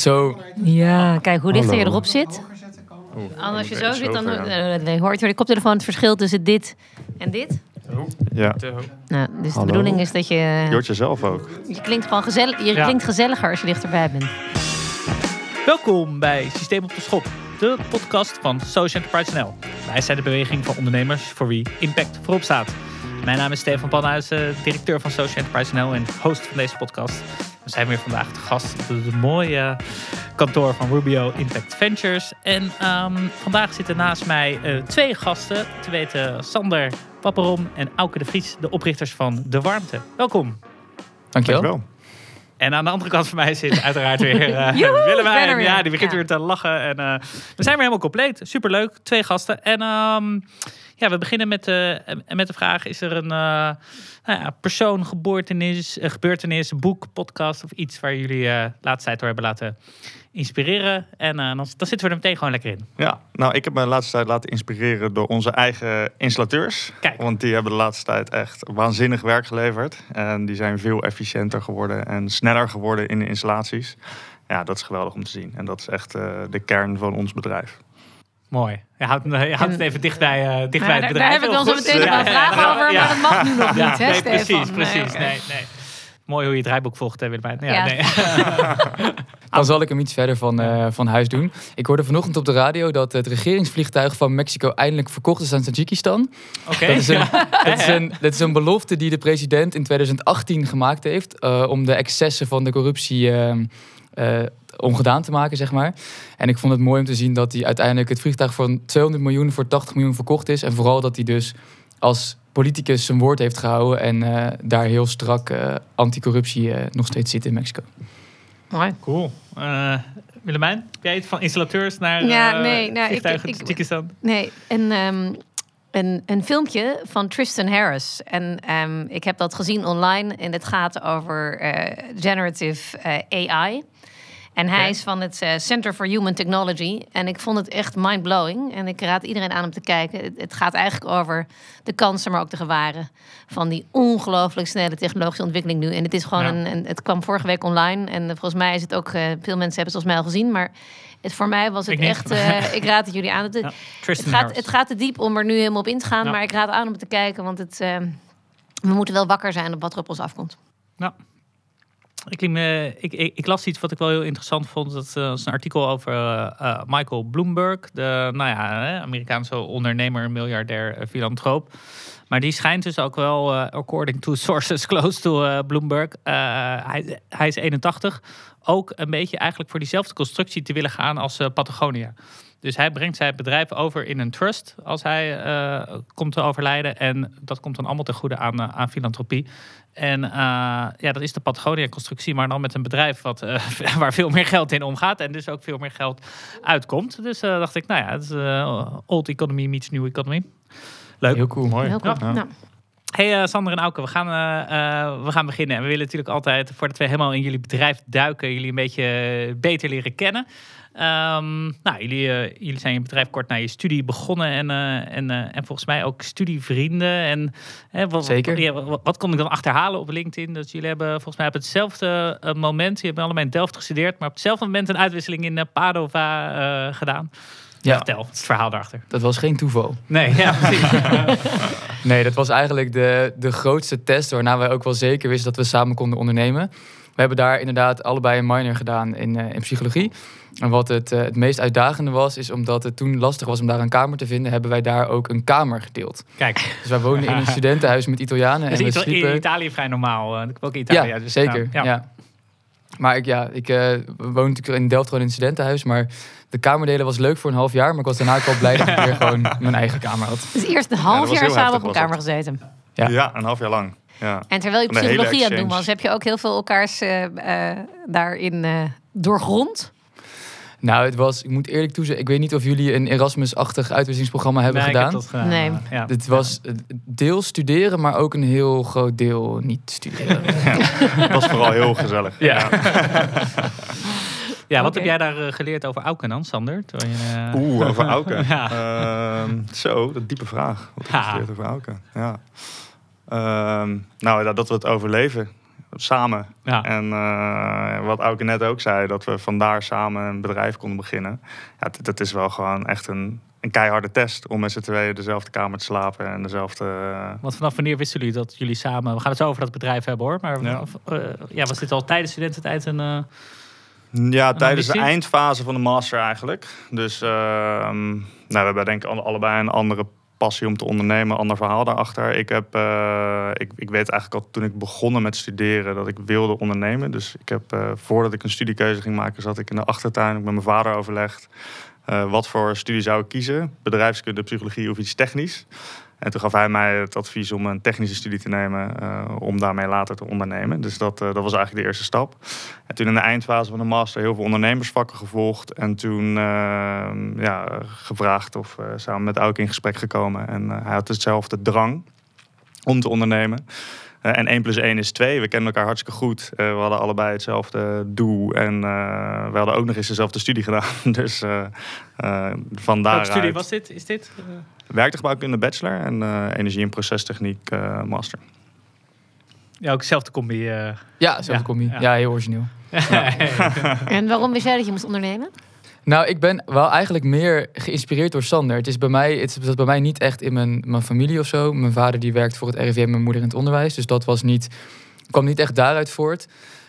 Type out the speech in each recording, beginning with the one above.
zo... Ja, kijk hoe dichter je erop zit. Oeh, Als je zo zit, dan eh, hoort je de koptelefoon het verschil tussen dit en dit. Ja. Nou, dus Hallo. de bedoeling is dat je... je hoort jezelf ook. Je klinkt gewoon gezellig, je Ja. klinkt gezelliger als je dichterbij bent. Welkom bij Systeem op de Schop, de podcast van Social Enterprise NL. Wij zijn de beweging van ondernemers voor wie impact voorop staat. Mijn naam is Stefan Panhuizen, directeur van Social Enterprise NL en host van deze podcast. We zijn weer vandaag te gast op het mooie kantoor van Rubio Impact Ventures. En ehm, vandaag zitten naast mij eh, twee gasten, te weten Sander Papperom en Auke de Vries, de oprichters van De Warmte. Welkom. Dankjewel. Dankjewel. En aan de andere kant van mij zit uiteraard weer eh Joehoe, ben Willemijn. weer. Ja, die begint Ja. weer te lachen. En, eh, we zijn weer helemaal compleet. Superleuk. Twee gasten. En ehm, ja, we beginnen met, eh, met de vraag: is er een uh, nou ja, persoon, geboortenis, uh, gebeurtenis, boek, podcast of iets waar jullie uh, laatste tijd door hebben laten inspireren? En dan, dan zitten we er meteen gewoon lekker in. Ja, nou, ik heb me de laatste tijd laten inspireren door onze eigen installateurs. Kijk. Want die hebben de laatste tijd echt waanzinnig werk geleverd. En die zijn veel efficiënter geworden en sneller geworden in de installaties. Ja, dat is geweldig om te zien. En dat is echt uh, de kern van ons bedrijf. Mooi. Je houdt, je houdt het even dichtbij, uh, dicht bij het daar, bedrijf. daar heb ik dan zo meteen nog een vraag ja, over, ja. maar dat mag nu nog niet, hè, nee, Stefan? precies, precies. Nee. Nee, nee. Mooi hoe je het rijboek volgt, hè, Willemijn. Ja, Ja. Nee. Dan zal ik hem iets verder van, eh, van huis doen. Ik hoorde vanochtend op de radio dat het regeringsvliegtuig van Mexico eindelijk verkocht is aan Tajikistan. Oké. Dat, is een, dat, is een, dat is een belofte die de president in 2018 gemaakt heeft eh, om de excessen van de corruptie eh, eh, ongedaan te maken, zeg maar. En ik vond het mooi om te zien dat hij uiteindelijk het vliegtuig van 200 miljoen voor 80 miljoen verkocht is. En vooral dat hij dus als politicus zijn woord heeft gehouden en eh, daar heel strak eh, anticorruptie eh, nog steeds zit in Mexico. Mooi. Cool. Uh, Willemijn, heb jij het van installateurs naar Ja, uh, nee, nou, ik- vliegtuigen ik- in Tajikistan? Nee, een, ehm, een, een filmpje van Tristan Harris. En ehm, ik heb dat gezien online en het gaat over eh, generative eh, AI. En hij is van het eh, Center for Human Technology. En ik vond het echt mind-blowing. En ik raad iedereen aan om te kijken. Het, het gaat eigenlijk over de kansen, maar ook de gevaren. Van die ongelooflijk snelle technologische ontwikkeling nu. En het is gewoon Ja. een, een- Het kwam vorige week online. En eh, volgens mij is het ook. eh, veel mensen hebben het volgens mij al gezien. Maar het, voor mij was het Ik echt. ik raad het jullie aan. Het, Ja, het, gaat, het gaat te diep om er nu helemaal op in te gaan. Ja. Maar ik raad aan om te kijken. Want het, we moeten wel wakker zijn op wat er op ons afkomt. Ik, ik, ik, las iets wat ik wel heel interessant vond. Dat eh, is een artikel over eh, eh, Michael Bloomberg, de nou ja, Amerikaanse ondernemer, miljardair, eh, filantroop. Maar die schijnt dus ook wel, eh, according to sources close to eh, Bloomberg, eh, hij, hij is 81, ook een beetje eigenlijk voor diezelfde constructie te willen gaan als eh, Patagonia. Dus hij brengt zijn bedrijf over in een trust als hij eh, komt te overlijden. En dat komt dan allemaal ten goede aan, eh, aan filantropie. En eh, ja, dat is de Patagonia-constructie, maar dan met een bedrijf wat, eh, waar veel meer geld in omgaat. En dus ook veel meer geld uitkomt. Dus eh, dacht ik, nou ja, het is old economy meets new economy. Leuk. Heel cool. Mooi. Heel cool. Ja. Nou, Hey eh, Sander en Auke, we gaan, we gaan beginnen. En we willen natuurlijk altijd, voordat we helemaal in jullie bedrijf duiken, jullie een beetje beter leren kennen. Ehm, nou, jullie, eh, jullie zijn je bedrijf kort na je studie begonnen en, eh, en, eh, en volgens mij ook studievrienden. En, hè, wat, Zeker. Ja, wat, wat kon ik dan achterhalen op LinkedIn? Dat jullie hebben volgens mij op hetzelfde moment, je hebben allebei in Delft gestudeerd, maar op hetzelfde moment een uitwisseling in Padova gedaan. Ja, Vertel, het verhaal daarachter. dat was geen toeval. Nee, ja, precies. Nee, dat was eigenlijk de, de grootste test waarna wij ook wel zeker wisten dat we samen konden ondernemen. We hebben daar inderdaad allebei een minor gedaan in, in psychologie. En wat het, eh, het meest uitdagende was, is omdat het toen lastig was om daar een kamer te vinden, hebben wij daar ook een kamer gedeeld. Kijk, Dus wij woonden in een studentenhuis met Italianen en is we Ita- in sliepen... Italië vrij normaal. eh, ik heb ook in Italië. Ja, dus, zeker. nou, ja. Maar ik, ja, ik eh, woon natuurlijk in Delft gewoon in een studentenhuis. Maar de kamerdelen was leuk voor een half jaar. Maar ik was daarna ook wel blij dat ik weer gewoon mijn eigen kamer had. dus eerst een half jaar samen op elkaar dat. gezeten. Ja. Ja. een half jaar lang. Ja. En terwijl je Een psychologie aan het doen was, heb je ook heel veel elkaars eh, eh, daarin eh, doorgrond. Nou, het was, ik moet eerlijk toezeggen, ik weet niet of jullie een Erasmus-achtig uitwisselingsprogramma hebben Nee, ik heb gedaan. dat gedaan. Nee. Ja. Het was deel studeren, maar ook een heel groot deel niet studeren. Het was vooral heel gezellig. Ja. Ja, wat heb jij daar eh, geleerd over Auken dan, Sander? Je, eh, Oeh, over Auken. Ja. Ehm, zo, dat diepe vraag. Wat heb je geleerd over Auken? Ja. Ehm, nou, dat, dat we het overleven samen. Ja. En eh, wat Auke net ook zei, dat we vandaar samen een bedrijf konden beginnen. Ja, dat, dat is wel gewoon echt een, een keiharde test om met z'n tweeën dezelfde kamer te slapen en dezelfde. eh, Want vanaf wanneer wisten jullie dat jullie samen... We gaan het zo over dat bedrijf hebben hoor. Maar Ja. ja, ja was dit al tijdens studententijd een... eh, Ja, tijdens de eindfase van de master eigenlijk. Dus ehm, nou, we hebben denk ik alle- allebei een andere passie om te ondernemen, ander verhaal daarachter. Ik, heb, eh, ik, ik weet eigenlijk al toen ik begonnen met studeren dat ik wilde ondernemen. Dus ik heb, eh, voordat ik een studiekeuze ging maken, zat ik in de achtertuin met mijn vader overlegd. eh, wat voor studie zou ik kiezen? Bedrijfskunde, psychologie of iets technisch? En toen gaf hij mij het advies om een technische studie te nemen, eh, om daarmee later te ondernemen. Dus dat, eh, dat was eigenlijk de eerste stap. En toen in de eindfase van de master heel veel ondernemersvakken gevolgd. En toen eh, ja, gevraagd of samen met Auke in gesprek gekomen. En hij had hetzelfde drang om te ondernemen. Eh, en 1 plus 1 is 2. We kennen elkaar hartstikke goed. Eh, we hadden allebei hetzelfde doel. En eh, we hadden ook nog eens dezelfde studie gedaan. Dus eh eh van welke studie was dit? Is dit? werktuigbouwkunde bachelor en eh, energie- en procestechniek eh, master. ja, ook dezelfde combi. eh. Ja, zelfde Ja, combi. ja. Ja. heel origineel. En waarom wist jij dat je moest ondernemen? Nou, ik ben wel eigenlijk meer geïnspireerd door Sander. Het is bij mij, het zat bij mij niet echt in mijn, mijn familie of zo. Mijn vader die werkt voor het RIVM, mijn moeder in het onderwijs. Dus dat was niet, kwam niet echt daaruit voort.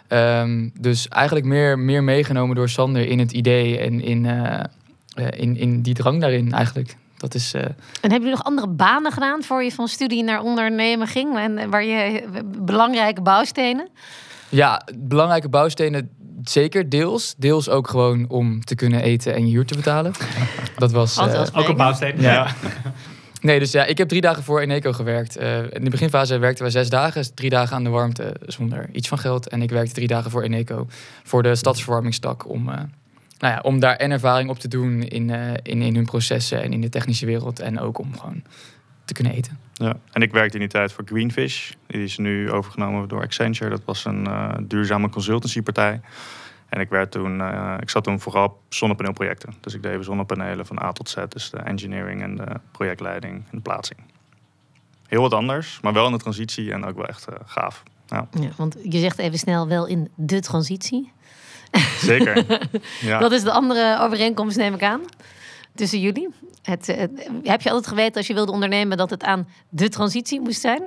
Ehm, dus eigenlijk meer, meer meegenomen door Sander in het idee en in, eh, eh, in, in die drang daarin eigenlijk. Dat is, eh, En hebben jullie nog andere banen gedaan voor je van studie naar ondernemen ging? En waar je belangrijke bouwstenen? ja, belangrijke bouwstenen zeker deels. Deels ook gewoon om te kunnen eten en je huur te betalen. Dat was... eh. Ook een bouwsteen. Ja. Nee, dus ja, ik heb drie dagen voor Eneco gewerkt. Eh, in de beginfase werkten we zes dagen, drie dagen aan de warmte zonder iets van geld. En ik werkte drie dagen voor Eneco, voor de stadsverwarmingstak, om, eh, nou ja, om daar en ervaring op te doen in, eh, in, in hun processen en in de technische wereld. En ook om gewoon te kunnen eten. Ja. En ik werkte in die tijd voor Greenfish. Die is nu overgenomen door Accenture. Dat was een eh, duurzame consultancypartij. En ik, werd toen, eh, ik zat toen vooral op zonnepaneelprojecten. Dus ik deed zonnepanelen van A tot Z. Dus de engineering en de projectleiding en de plaatsing. Heel wat anders, maar wel in de transitie en ook wel echt eh, gaaf. Ja, Ja, want je zegt even snel wel in de transitie. zeker. ja. Dat is de andere overeenkomst, neem ik aan, tussen jullie. Het, eh, heb je altijd geweten als je wilde ondernemen dat het aan de transitie moest zijn?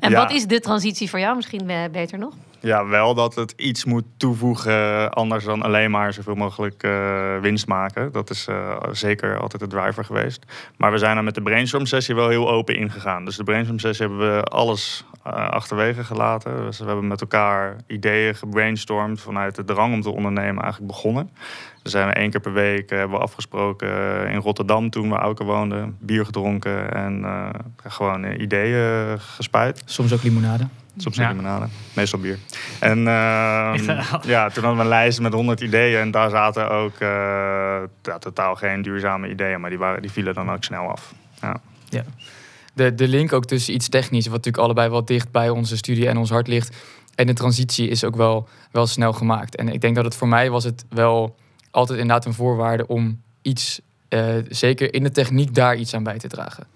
En Ja. wat is de transitie voor jou? Misschien eh, beter nog. Ja, wel dat het iets moet toevoegen anders dan alleen maar zoveel mogelijk eh, winst maken. Dat is zeker altijd de driver geweest. Maar we zijn er met de brainstorm sessie wel heel open ingegaan. Dus de brainstorm sessie hebben we alles achterwege gelaten. Dus we hebben met elkaar ideeën gebrainstormd vanuit de drang om te ondernemen eigenlijk begonnen. Dan zijn we één keer per week eh, hebben we afgesproken eh, in Rotterdam toen we Auke woonden. Bier gedronken en eh, gewoon ideeën gespuit. Soms ook limonade. Soms Ja. ook limonade. Meestal bier. En ehm, ja, toen hadden we een lijst met 100 ideeën. En daar zaten ook eh, ja, totaal geen duurzame ideeën. Maar die, waren, die vielen dan ook snel af. Ja. De, de link ook tussen iets technisch, wat natuurlijk allebei wel dicht bij onze studie en ons hart ligt. En de transitie is ook wel, wel snel gemaakt. En ik denk dat het voor mij was het wel altijd inderdaad een voorwaarde om iets, eh, zeker in de techniek, daar iets aan bij te dragen.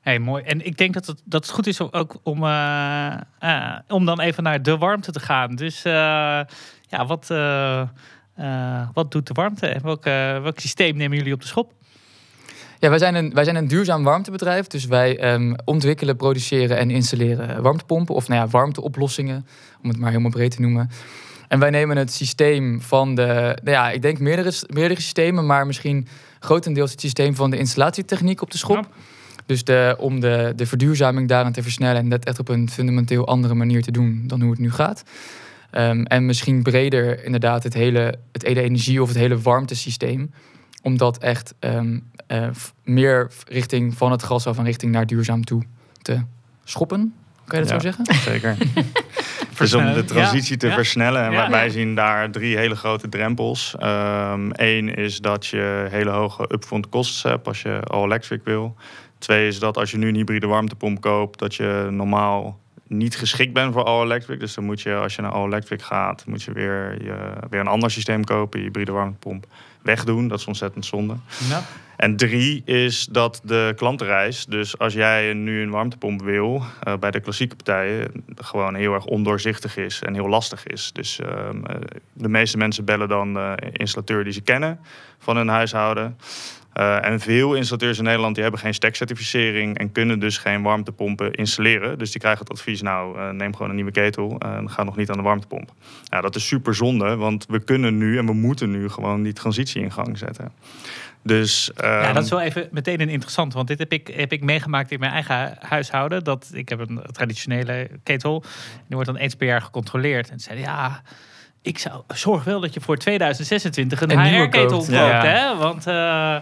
Hey, mooi. En ik denk dat het, dat het goed is om- ook om, eh, eh, om dan even naar de warmte te gaan. Dus ja, wat, wat doet de warmte en welk, welk systeem nemen jullie op de schop? Ja, wij zijn een, wij zijn een duurzaam warmtebedrijf. Dus wij ehm, ontwikkelen, produceren en installeren warmtepompen. Of nou ja, warmteoplossingen, om het maar helemaal breed te noemen. En wij nemen het systeem van de, nou ja, ik denk meerdere, meerdere systemen, maar misschien grotendeels het systeem van de installatietechniek op de schop. Ja. Dus de, om de, de verduurzaming daaraan te versnellen en dat echt op een fundamenteel andere manier te doen dan hoe het nu gaat. Ehm, en misschien breder inderdaad het hele, het hele energie- of het hele warmtesysteem. Om dat echt ehm, eh, meer richting van het gas af en richting naar duurzaam toe te schoppen. Kan je dat zo zeggen? Zeker. dus om de transitie te versnellen. En wij- zien daar drie hele grote drempels. Eén is dat je hele hoge upfront kosten hebt als je all electric wil. Twee is dat als je nu een hybride warmtepomp koopt, dat je normaal niet geschikt bent voor all-electric. Dus dan moet je, als je naar all-electric gaat, moet je weer, je weer een ander systeem kopen, je hybride warmtepomp wegdoen. Dat is ontzettend zonde. Ja. En drie is dat de klantenreis, dus als jij nu een warmtepomp wil, eh, bij de klassieke partijen, gewoon heel erg ondoorzichtig is en heel lastig is. Dus ehm, eh, de meeste mensen bellen dan de installateur die ze kennen van hun huishouden. Uh, en veel installateurs in Nederland die hebben geen stekcertificering en kunnen dus geen warmtepompen installeren. Dus die krijgen het advies, nou uh, neem gewoon een nieuwe ketel en ga nog niet aan de warmtepomp. Ja, dat is super zonde, want we kunnen nu en we moeten nu gewoon die transitie in gang zetten. Dus, um... Ja, dat is wel even meteen een interessant, want dit heb ik, heb ik meegemaakt in mijn eigen huishouden. Dat, ik heb een traditionele ketel, die wordt dan eens per jaar gecontroleerd. En zeiden ja, ik zou zorg wel dat je voor 2026 een, een HR-ketel koopt. Ja. Hè? Want uh,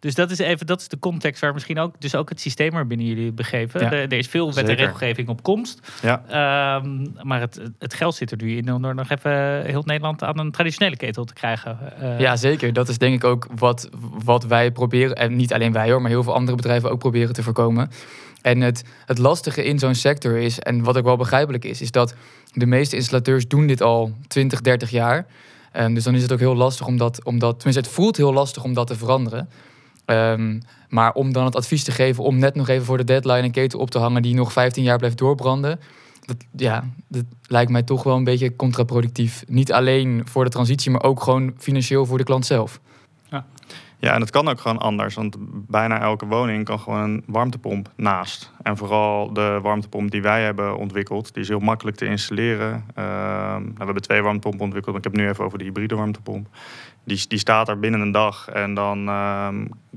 dus dat is even dat is de context waar misschien ook dus ook het systeem er binnen jullie begeven. Ja. Er, er, is veel wet en regelgeving op komst. Ja. Um, maar het, het geld zit er nu in om door nog even heel Nederland aan een traditionele ketel te krijgen. Uh, ja, zeker. Dat is denk ik ook wat, wat wij proberen, en niet alleen wij hoor, maar heel veel andere bedrijven ook proberen te voorkomen. En het, het lastige in zo'n sector is, en wat ook wel begrijpelijk is, is dat de meeste installateurs doen dit al 20, 30 jaar. Um, dus dan is het ook heel lastig om dat, tenminste het voelt heel lastig om dat te veranderen. Um, maar om dan het advies te geven om net nog even voor de deadline een ketel op te hangen die nog 15 jaar blijft doorbranden. Dat, ja, dat lijkt mij toch wel een beetje contraproductief. Niet alleen voor de transitie, maar ook gewoon financieel voor de klant zelf. Ja. En het kan ook gewoon anders. Want bijna elke woning kan gewoon een warmtepomp naast. En vooral de warmtepomp die wij hebben ontwikkeld, die is heel makkelijk te installeren. Uh, nou, we hebben twee warmtepompen ontwikkeld. Ik heb het nu even over de hybride warmtepomp. Die, die staat er binnen een dag. En dan uh,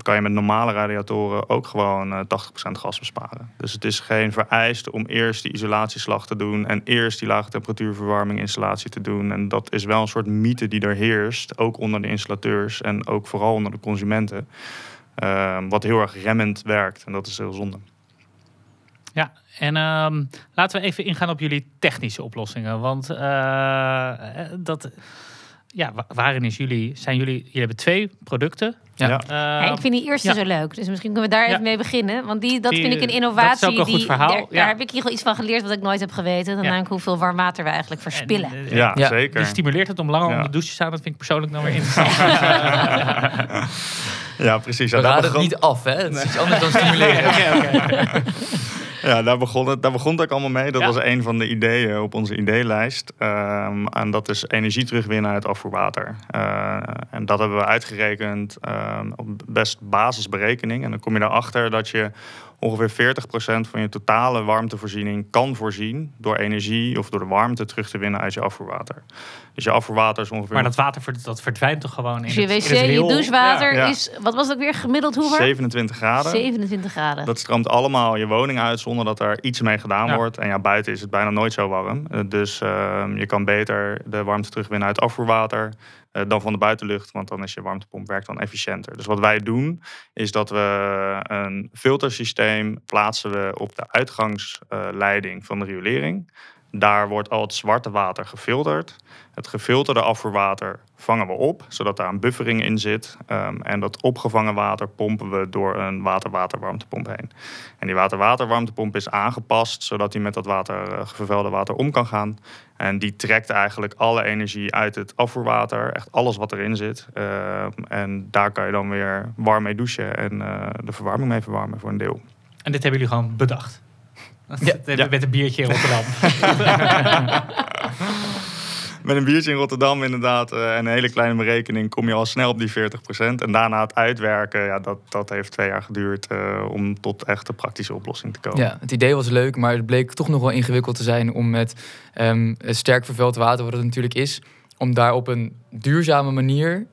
kan je met normale radiatoren ook gewoon uh, 80% gas besparen. Dus het is geen vereist om eerst die isolatieslag te doen. En eerst die lage temperatuurverwarming installatie te doen. En dat is wel een soort mythe die er heerst. Ook onder de installateurs en ook vooral onder de consumenten. Ehm, wat heel erg remmend werkt. En dat is heel zonde. Ja, en uh, laten we even ingaan op jullie technische oplossingen. Want uh, dat, ja, waarin is jullie, zijn jullie, jullie hebben twee producten. Ja. Uh, ja ik vind die eerste ja. zo leuk, dus misschien kunnen we daar even mee beginnen. Want die, dat die, vind ik een innovatie. Dat is ook een die, goed verhaal. Daar, daar heb ik hier iets van geleerd wat ik nooit heb geweten. Dan namelijk hoeveel warm water we eigenlijk verspillen. En, ja, zeker. Die stimuleert het om langer onder de douche te staan. Dat vind ik persoonlijk nou weer interessant. ja, precies. We raden het niet af, hè? Het is iets anders dan stimuleren. okay, okay. Ja, daar begon, het, daar begon het ook allemaal mee. Dat ja. was een van de ideeën op onze ideelijst. Um, en dat is energie terugwinnen uit afvoerwater. Uh, en dat hebben we uitgerekend um, op best basisberekening. En dan kom je erachter dat je ongeveer 40% van je totale warmtevoorziening kan voorzien door energie of door de warmte terug te winnen uit je afvoerwater. Dus je afvoerwater is ongeveer. Maar dat water dat verdwijnt toch gewoon in dus je het, wc, in je douchewater ja. is, wat was dat weer gemiddeld hoe 27 graden. 27 graden. Dat stroomt allemaal je woning uit zonder dat er iets mee gedaan ja. wordt. En ja, buiten is het bijna nooit zo warm. Dus uh, je kan beter de warmte terugwinnen uit afvoerwater uh, dan van de buitenlucht, want dan is je warmtepomp werkt dan efficiënter. Dus wat wij doen, is dat we een filtersysteem plaatsen we op de uitgangsleiding van de riolering. Daar wordt al het zwarte water gefilterd. Het gefilterde afvoerwater vangen we op, zodat daar een buffering in zit. Um, en dat opgevangen water pompen we door een water-water-warmtepomp heen. En die water-water-warmtepomp is aangepast, zodat hij met dat water, uh, vervuilde water om kan gaan. En die trekt eigenlijk alle energie uit het afvoerwater, echt alles wat erin zit. Uh, en daar kan je dan weer warm mee douchen en uh, de verwarming mee verwarmen voor een deel. En dit hebben jullie gewoon bedacht? Ja, ja. Met een biertje in Rotterdam. met een biertje in Rotterdam inderdaad uh, en een hele kleine berekening kom je al snel op die 40%. En daarna het uitwerken, ja, dat, dat heeft twee jaar geduurd uh, om tot echt een praktische oplossing te komen. Ja, het idee was leuk, maar het bleek toch nog wel ingewikkeld te zijn om met um, sterk vervuild water, wat het natuurlijk is, om daar op een duurzame manier uh,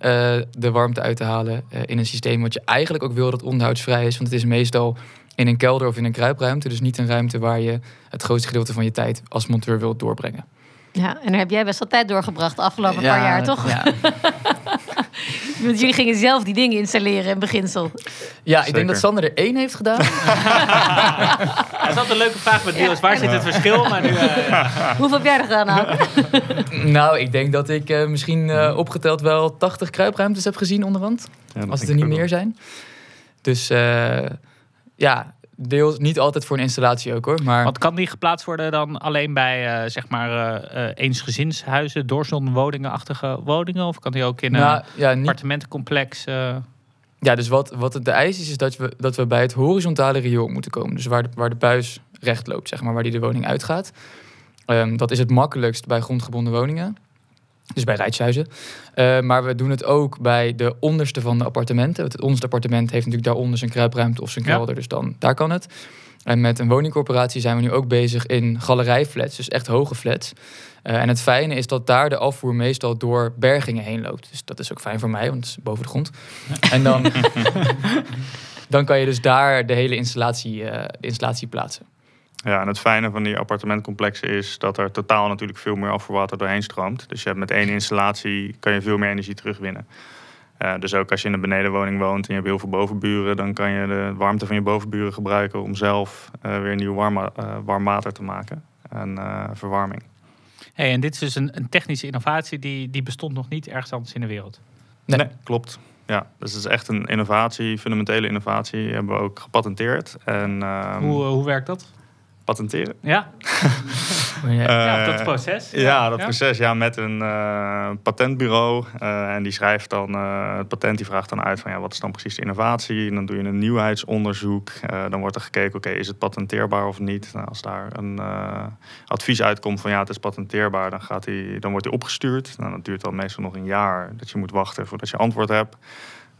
de warmte uit te halen in een systeem wat je eigenlijk ook wil dat onderhoudsvrij is. Want het is meestal in een kelder of in een kruipruimte. Dus niet een ruimte waar je het grootste gedeelte van je tijd als monteur wilt doorbrengen. Ja, en daar heb jij best wel tijd doorgebracht de afgelopen ja, paar jaar, toch? Ja. Want jullie gingen zelf die dingen installeren in beginsel. Ja, Zeker. ik denk dat Sander er één heeft gedaan. dat is altijd een leuke vraag met Niels. Waar zit het verschil? Maar nu, uh, Hoeveel heb jij er gedaan, nou? nou, ik denk dat ik uh, misschien uh, opgeteld wel 80 kruipruimtes heb gezien onderhand. Ja, als het er niet meer zijn. Dus ja, deels niet altijd voor een installatie ook hoor. Maar Want kan die geplaatst worden dan alleen bij eh, zeg maar eh, eensgezinshuizen, doorzonwoningen-achtige woningen? Of kan die ook in een nou, ja, niet, appartementencomplex? ja, dus wat, wat het de eis is, is dat we, dat we bij het horizontale riool moeten komen. Dus waar de, waar de buis recht loopt, zeg maar, waar die de woning uitgaat. Ehm, dat is het makkelijkst bij grondgebonden woningen. Dus bij rijtjeshuizen. Eh, maar we doen het ook bij de onderste van de appartementen. Het onderste appartement heeft natuurlijk daaronder zijn kruipruimte of zijn Ja. kelder. Dus dan, daar kan het. En met een woningcorporatie zijn we nu ook bezig in galerijflats. Dus echt hoge flats. Eh, en het fijne is dat daar de afvoer meestal door bergingen heen loopt. Dus dat is ook fijn voor mij, want het is boven de grond. En dan, dan kan je dus daar de hele installatie, de installatie plaatsen. Ja, en het fijne van die appartementcomplexen is dat er totaal natuurlijk veel meer afvoerwater doorheen stroomt. Dus je hebt met één installatie kan je veel meer energie terugwinnen. Eh, dus ook als je in een benedenwoning woont en je hebt heel veel bovenburen, dan kan je de warmte van je bovenburen gebruiken om zelf eh, weer nieuw warm, eh, warm water te maken en eh, verwarming. Hey, en dit is dus een, een technische innovatie die, die bestond nog niet ergens anders in de wereld. Nee. klopt. Ja, dus het is echt een innovatie, fundamentele innovatie. Die hebben we ook gepatenteerd. En ehm, hoe, hoe werkt dat? Patenteren? Ja, Maar ja, ja Eh, dat proces. Ja, dat proces. Ja, met een eh, patentbureau. Eh, en die schrijft dan, eh, het patent die vraagt dan uit van ja, wat is dan precies de innovatie? En dan doe je een nieuwheidsonderzoek. Eh, dan wordt er gekeken, oké, is het patenteerbaar of niet? Nou, als daar een eh, advies uitkomt van ja, het is patenteerbaar, dan, gaat die, dan wordt die opgestuurd. Nou, dat duurt dan meestal nog een jaar dat je moet wachten voordat je antwoord hebt.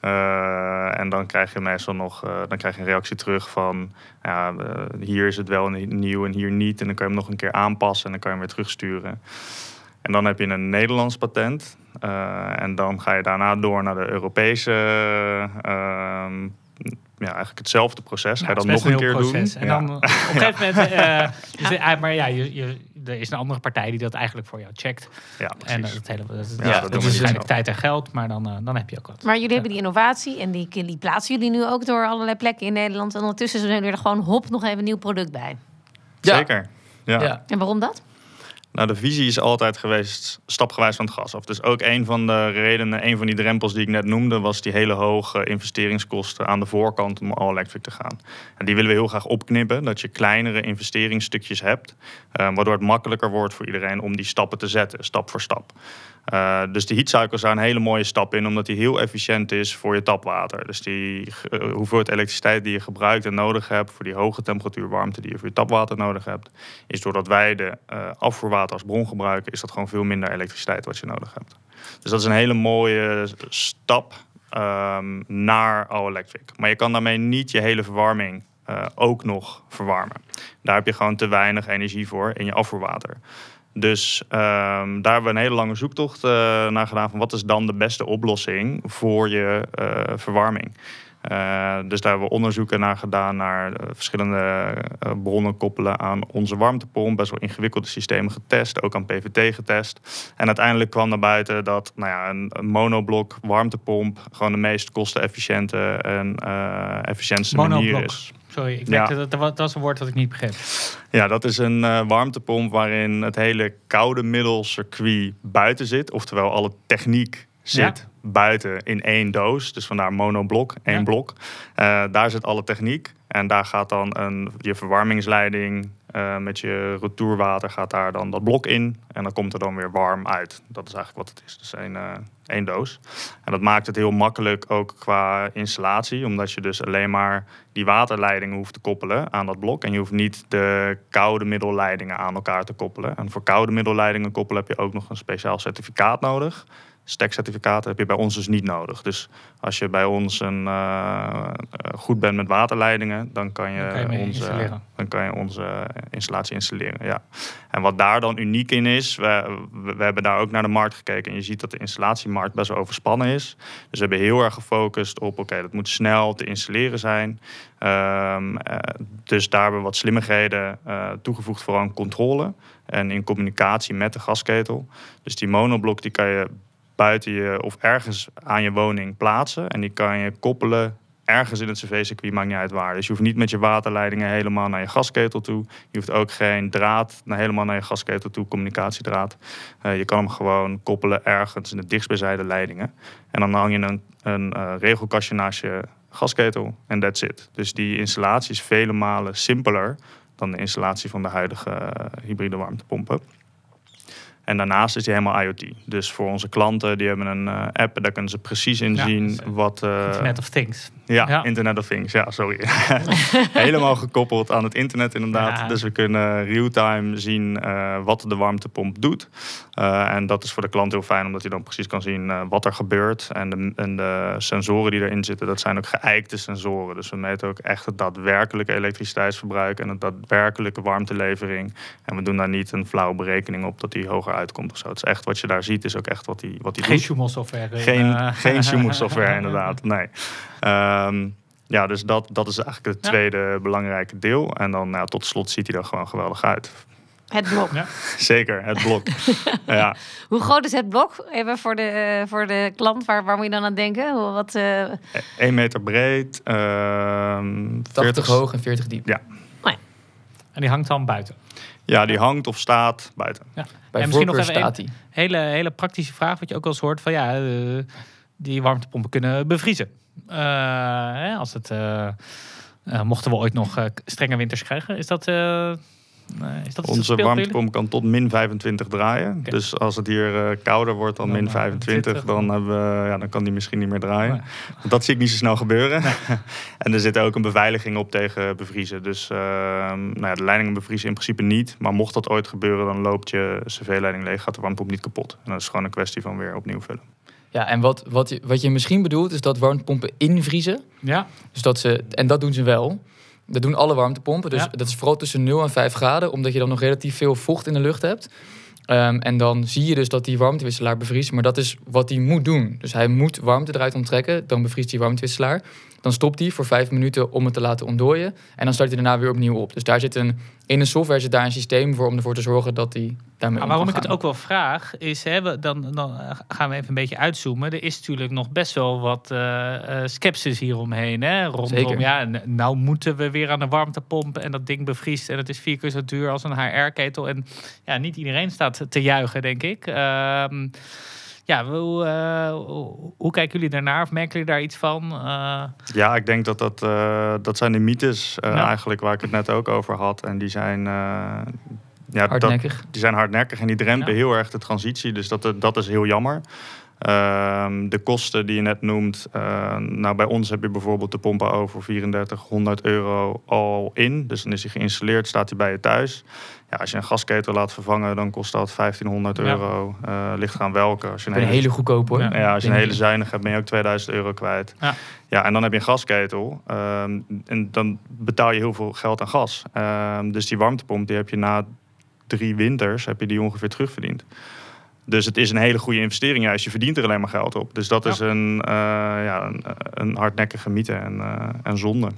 Eh, en dan krijg je meestal nog eh, dan krijg je een reactie terug van ja, eh, hier is het wel nieuw en hier niet. En dan kan je hem nog een keer aanpassen en dan kan je hem weer terugsturen. En dan heb je een Nederlands patent. En dan ga je daarna door naar de Europese. ehm, ja, eigenlijk hetzelfde proces. Ga je Nou, dat het nog een keer doen? En Ja. dan op een gegeven moment... dus, maar ja, je, je, er is een andere partij die dat eigenlijk voor jou checkt. ja, En precies. dat, hele, dat, is- Ja, ja, dat dat doen is waarschijnlijk tijd en geld, maar dan, eh, dan heb je ook wat. Maar jullie hebben die innovatie en die, die plaatsen jullie nu ook door allerlei plekken in Nederland. En ondertussen zijn jullie er gewoon hop nog even een nieuw product bij. Ja. Zeker. Ja. ja. En waarom dat? Nou, de visie is altijd geweest stapgewijs van het gas af. Dus ook een van de redenen, een van die drempels die ik net noemde, was die hele hoge investeringskosten aan de voorkant om all electric te gaan. En die willen we heel graag opknippen, dat je kleinere investeringsstukjes hebt, eh, waardoor het makkelijker wordt voor iedereen om die stappen te zetten, stap voor stap. Eh, dus de heatcycle is daar een hele mooie stap in, omdat die heel efficiënt is voor je tapwater. Dus die eh, hoeveelheid elektriciteit die je gebruikt en nodig hebt voor die hoge temperatuur warmte die je voor je tapwater nodig hebt, is doordat wij de eh, afvoerwater als bron gebruiken, is dat gewoon veel minder elektriciteit wat je nodig hebt. Dus dat is een hele mooie stap ehm, naar all electric. Maar je kan daarmee niet je hele verwarming ook nog verwarmen. Daar heb je gewoon te weinig energie voor in je afvoerwater. Dus ehm, daar hebben we een hele lange zoektocht eh, naar gedaan van wat is dan de beste oplossing voor je eh, verwarming. Eh, dus daar hebben we onderzoeken naar gedaan naar verschillende bronnen koppelen aan onze warmtepomp. Best wel ingewikkelde systemen getest, ook aan PVT getest. En uiteindelijk kwam naar buiten dat nou ja, een, een monoblok warmtepomp gewoon de meest kostenefficiënte en efficiëntste manier is. Sorry, ik Ja. dat, dat, was- een woord dat ik niet begreep. Ja, dat is een eh, warmtepomp waarin het hele koude middelcircuit buiten zit. Oftewel alle techniek zit buiten in één doos. Dus vandaar monoblok, één Ja. blok. Eh, daar zit alle techniek. En daar gaat dan een, je verwarmingsleiding eh, met je retourwater gaat daar dan dat blok in. En dan komt er dan weer warm uit. Dat is eigenlijk wat het is. Dus eh, één doos. En dat maakt het heel makkelijk ook qua installatie. Omdat je dus alleen maar die waterleidingen hoeft te koppelen aan dat blok. En je hoeft niet de koude middelleidingen aan elkaar te koppelen. En voor koude middelleidingen koppelen heb je ook nog een speciaal certificaat nodig. Stekcertificaat heb je bij ons dus niet nodig. Dus als je bij ons een, eh, eh, goed bent met waterleidingen, dan kan je, Dan kan je onze, dan kan je onze installatie installeren. Ja. En wat daar dan uniek in is, we, we, hebben daar ook naar de markt gekeken. En je ziet dat de installatiemarkt best wel overspannen is. Dus we hebben heel erg gefocust op, oké, dat moet snel te installeren zijn. Ehm, eh, dus daar hebben we wat slimmigheden toegevoegd, vooral in controle en in communicatie met de gasketel. Dus die monoblok die kan je buiten je of ergens aan je woning plaatsen. En die kan je koppelen ergens in het cv-circuit, maakt niet uit waar. Dus je hoeft niet met je waterleidingen helemaal naar je gasketel toe. Je hoeft ook geen draad naar, helemaal naar je gasketel toe, communicatiedraad. Eh, je kan hem gewoon koppelen ergens in de dichtstbijzijde leidingen. En dan hang je een, een eh, regelkastje naast je gasketel en that's it. Dus die installatie is vele malen simpeler dan de installatie van de huidige eh, hybride warmtepompen. En daarnaast is die helemaal IoT. Dus voor onze klanten, die hebben een uh, app, daar kunnen ze precies in zien dus, eh, wat... eh, Internet of Things. ja, Ja. Internet of Things. Ja, sorry. Helemaal gekoppeld aan het internet inderdaad. Ja. Dus we kunnen real-time zien eh, wat de warmtepomp doet. Eh, en dat is voor de klant heel fijn, omdat hij dan precies kan zien eh, wat er gebeurt. En de, en de sensoren die erin zitten, dat zijn ook geëikte sensoren. Dus we meten ook echt het daadwerkelijke elektriciteitsverbruik en het daadwerkelijke warmtelevering. En we doen daar niet een flauwe berekening op dat die hoger uitkomt of zo. Het is echt wat je daar ziet, is ook echt wat die, wat die Geen doet. Schumel software. Geen, eh. geen Sumo software inderdaad, nee. Ehm, ja, dus dat, dat is eigenlijk het Ja. tweede belangrijke deel. En dan nou, tot slot ziet hij er gewoon geweldig uit. Het blok. Ja. Zeker, het blok. ja, Hoe groot is het blok? Even voor de, eh, voor de klant, waar, waar moet je dan aan denken? Hoe- Wat, eh, 1 meter breed, ehm 80 40 hoog en 40 diep. En die hangt dan buiten. Ja, die hangt of staat buiten. Ja. Bij en misschien nog even staat hij. Hele, hele praktische vraag, wat je ook wel eens hoort van ja, eh, die warmtepompen kunnen bevriezen. Eh, hè, als het, eh, mochten we ooit nog eh, strenge winters krijgen, is dat, eh, eh, is dat Onze warmtepomp kan tot min 25 draaien. Dus als het hier eh, kouder wordt dan Dan, min eh, 25, 20. dan, hebben we, ja, dan kan die misschien niet meer draaien. Nee. Want Dat zie ik niet zo snel gebeuren. en er zit ook een beveiliging op tegen bevriezen. Dus ehm, nou ja, de leidingen bevriezen in principe niet. Maar mocht dat ooit gebeuren, dan loopt je cv-leiding leeg, gaat de warmtepomp niet kapot. En dat is gewoon een kwestie van weer opnieuw vullen. Ja, en wat, wat, je, wat je misschien bedoelt is dat warmtepompen invriezen. Ja, Dus dat ze, en dat doen ze wel. Dat doen alle warmtepompen. Dus Ja. dat is vooral tussen 0 en 5 graden, omdat je dan nog relatief veel vocht in de lucht hebt. Ehm, en dan zie je dus dat die warmtewisselaar bevriest. Maar dat is wat hij moet doen. Dus hij moet warmte eruit onttrekken. Dan bevriest die warmtewisselaar. Dan stopt hij voor vijf minuten om het te laten ontdooien. En dan start hij daarna weer opnieuw op. Dus daar zit een, in de software zit daar een systeem voor om ervoor te zorgen dat hij daarmee maar om waarom ik het ook wel vraag, is hè, we- dan, dan eh, gaan we even een beetje uitzoomen. Er is natuurlijk nog best wel wat eh eh, sceptisch hieromheen. Hè? Rondom, Zeker. ja, nou moeten we weer aan de warmtepomp en dat ding bevriest. En het is vier keer zo duur als een HR-ketel. En ja, niet iedereen staat te juichen, denk ik. Ehm, ja, hoe, eh, hoe, hoe kijken jullie daarnaar? Of merken jullie daar iets van? Eh, Ja, ik denk dat dat, eh, dat zijn de mythes eh, Ja. eigenlijk waar ik het net ook over had. En die zijn, eh, ja, dat, Hardnekkig. die zijn hardnekkig en die drempelen Ja. heel erg de transitie. Dus dat, dat is heel jammer. Ehm, de kosten die je net noemt. eh, nou, bij ons heb je bijvoorbeeld de pompen over 3400 euro al in. Dus dan is hij geïnstalleerd, staat hij bij je thuis. Ja, als je een gasketel laat vervangen, dan kost dat 1500 Ja. euro. Eh, ligt aan welke. Als je Een hele goedkoop hoor. Ja. ja, als je een hele ik. zuinig hebt, ben je ook 2000 euro kwijt. Ja. Ja, en dan heb je een gasketel. ehm, en dan betaal je heel veel geld aan gas. Ehm, dus die warmtepomp, die heb je na drie winters, heb je die ongeveer terugverdiend. Dus het is een hele goede investering. Juist, je verdient er alleen maar geld op. Dus dat Ja. is een, eh, ja, een, een hardnekkige mythe en, eh, en zonde.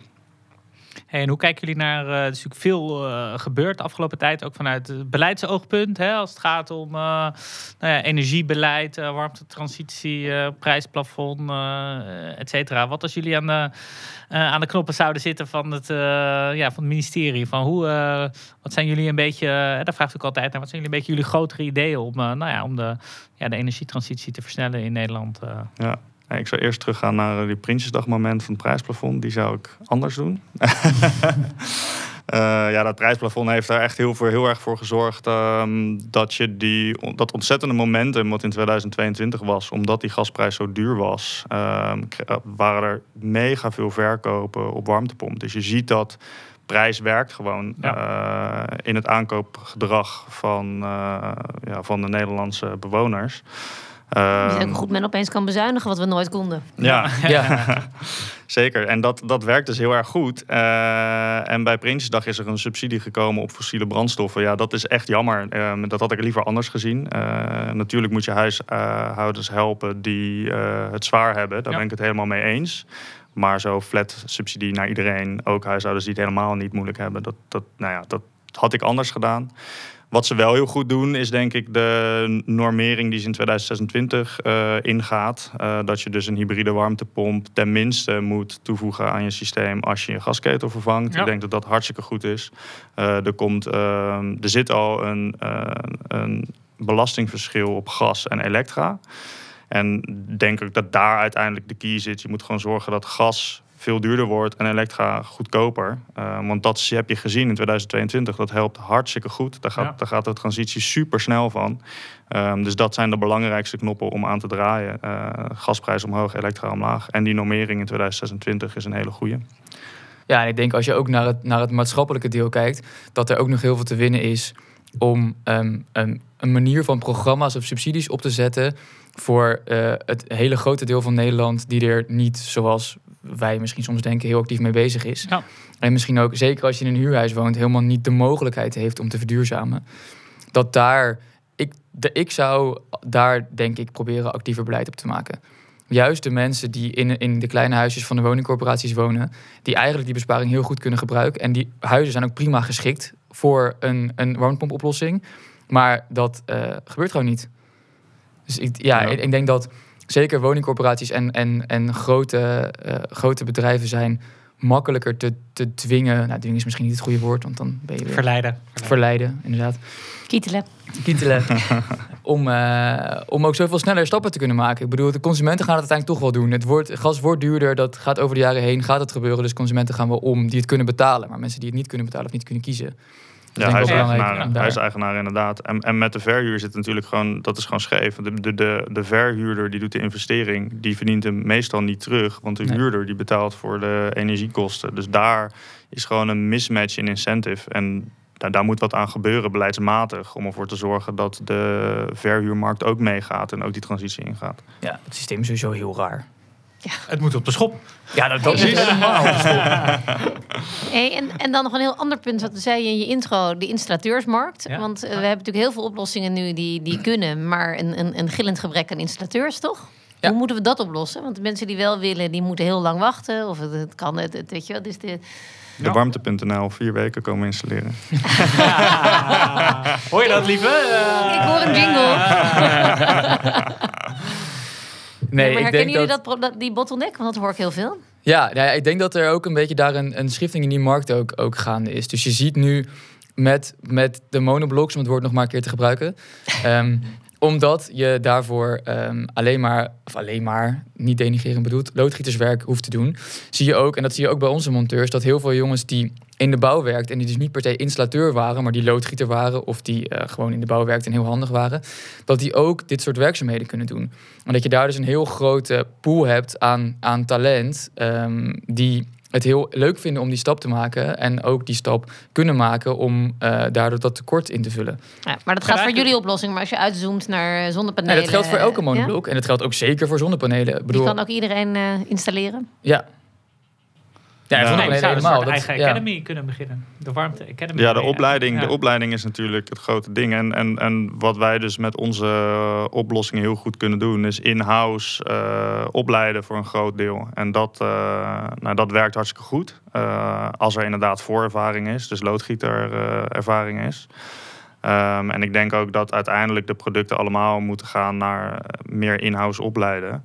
En hoe kijken jullie naar, eh, er is natuurlijk veel eh, gebeurd de afgelopen tijd, ook vanuit het beleidsoogpunt, hè, als het gaat om eh, nou ja, energiebeleid, warmtetransitie, prijsplafond, et cetera. Wat als jullie aan de, aan de knoppen zouden zitten van het, ja, van het ministerie? Van hoe, wat zijn jullie een beetje, daar vraag ik altijd naar, wat zijn jullie een beetje jullie grotere ideeën om, nou ja, om de, ja, de energietransitie te versnellen in Nederland? Ja. Nee, Ik zou eerst teruggaan naar die Prinsjesdagmoment van het prijsplafond. Die zou ik anders doen. Eh, ja, dat prijsplafond heeft daar echt heel, voor, heel erg voor gezorgd ehm, dat je die, dat ontzettende momentum wat in 2022 was, omdat die gasprijs zo duur was, ehm, eh, waren er mega veel verkopen op warmtepomp. Dus je ziet dat prijs werkt gewoon eh, in het aankoopgedrag van, eh, ja, van de Nederlandse bewoners. Ehm, ook goed men opeens kan bezuinigen wat we nooit konden. ja, Ja. zeker. En dat, dat werkt dus heel erg goed. Eh, en bij Prinsjesdag is er een subsidie gekomen op fossiele brandstoffen. Ja, dat is echt jammer. Ehm, dat had ik liever anders gezien. Eh, natuurlijk moet je huishoudens helpen die eh, het zwaar hebben. Daar Ja. ben ik het helemaal mee eens. Maar zo flat subsidie naar iedereen, ook huishoudens die het helemaal niet moeilijk hebben, dat, dat, nou ja, dat had ik anders gedaan. Wat ze wel heel goed doen, is denk ik de normering die ze in 2026 eh, ingaat. Eh, dat je dus een hybride warmtepomp tenminste moet toevoegen aan je systeem als je je gasketel vervangt. Ja. Ik denk dat dat hartstikke goed is. Eh, er, komt, ehm, er zit al een, een belastingverschil op gas en elektra. En denk ook dat daar uiteindelijk de key zit. Je moet gewoon zorgen dat gas veel duurder wordt en elektra goedkoper. Uh, want dat heb je gezien in 2022. Dat helpt hartstikke goed. Daar gaat, Ja. daar gaat de transitie super snel van. Um, dus dat zijn de belangrijkste knoppen om aan te draaien. Uh, gasprijs omhoog, elektra omlaag. En die normering in 2026 is een hele goede. Ja, en ik denk als je ook naar het, naar het maatschappelijke deel kijkt, dat er ook nog heel veel te winnen is om um, een, een manier van programma's of subsidies op te zetten voor uh, het hele grote deel van Nederland die er niet, zoals wij misschien soms denken, heel actief mee bezig is. Ja. En misschien ook, zeker als je in een huurhuis woont, helemaal niet de mogelijkheid heeft om te verduurzamen. Dat daar, ik, de, ik zou daar denk ik proberen actiever beleid op te maken. Juist de mensen die in, in de kleine huisjes van de woningcorporaties wonen, die eigenlijk die besparing heel goed kunnen gebruiken. En die huizen zijn ook prima geschikt voor een, een warmtepompoplossing. Maar dat uh, gebeurt gewoon niet. Dus ik, ja, ja. Ik, ik, denk dat zeker woningcorporaties en, en, en grote, uh, grote bedrijven zijn makkelijker te, te dwingen. Nou, dwingen is misschien niet het goede woord, want dan ben je weer... Verleiden. Verleiden, Verleiden inderdaad. Kietelen. Kietelen. om, uh, om ook zoveel sneller stappen te kunnen maken. Ik bedoel, de consumenten gaan het uiteindelijk toch wel doen. Het wordt, gas wordt duurder, dat gaat over de jaren heen, gaat het gebeuren. Dus consumenten gaan wel om die het kunnen betalen. Maar mensen die het niet kunnen betalen of niet kunnen kiezen. Ja, huiseigenaar, huiseigenaar inderdaad. En, en met de verhuur zit natuurlijk gewoon, dat is gewoon scheef. De, de, de, de verhuurder die doet de investering, die verdient hem meestal niet terug. Want de nee. huurder die betaalt voor de energiekosten. Dus daar is gewoon een mismatch in incentive. En daar, daar moet wat aan gebeuren, beleidsmatig. Om ervoor te zorgen dat de verhuurmarkt ook meegaat en ook die transitie ingaat. Ja, het systeem is sowieso heel raar. Ja. Het moet op de schop. Ja, dat, dat is helemaal op de schop. Hey, en, en dan nog een heel ander punt, wat zei je in je intro, de installateursmarkt. Ja. Want uh, we hebben natuurlijk heel veel oplossingen nu die, die kunnen, maar een, een, een gillend gebrek aan installateurs, toch? Ja. Hoe moeten we dat oplossen? Want de mensen die wel willen, die moeten heel lang wachten. Of het, het kan, het, het, weet je wat is de... De warmte.nl vier weken komen installeren. Ja. hoor je dat, lieve? Uh... Ik hoor een jingle. Nee, maar herkennen jullie dat... die bottleneck? Want dat hoor ik heel veel. Ja, ja, ik denk dat er ook een beetje daar een, een schifting in die markt ook, ook gaande is. Dus je ziet nu met, met de monoblocks, om het woord nog maar een keer te gebruiken... um, omdat je daarvoor um, alleen maar, of alleen maar, niet denigreren bedoeld, loodgieterswerk hoeft te doen. Zie je ook, en dat zie je ook bij onze monteurs, dat heel veel jongens die in de bouw werkten en die dus niet per se installateur waren, maar die loodgieter waren of die uh, gewoon in de bouw werkten en heel handig waren, dat die ook dit soort werkzaamheden kunnen doen. En dat je daar dus een heel grote pool hebt aan, aan talent um, die het heel leuk vinden om die stap te maken. En ook die stap kunnen maken om uh, daardoor dat tekort in te vullen. Ja, maar dat gaat voor jullie oplossing. Maar als je uitzoomt naar zonnepanelen... Ja, dat geldt voor elke monoblok. Ja? En dat geldt ook zeker voor zonnepanelen. Ik bedoel, Die kan ook iedereen uh, installeren? Ja. Ja, ja nee, zou helemaal. een eigen dat, academy ja. kunnen beginnen. De warmte academy. Ja, de opleiding, de opleiding is natuurlijk het grote ding. En, en, en wat wij dus met onze oplossingen heel goed kunnen doen... is in-house uh, opleiden voor een groot deel. En dat, uh, nou, dat werkt hartstikke goed. Uh, als er inderdaad voorervaring is, dus loodgieterervaring is. Um, en ik denk ook dat uiteindelijk de producten allemaal moeten gaan naar meer in-house opleiden.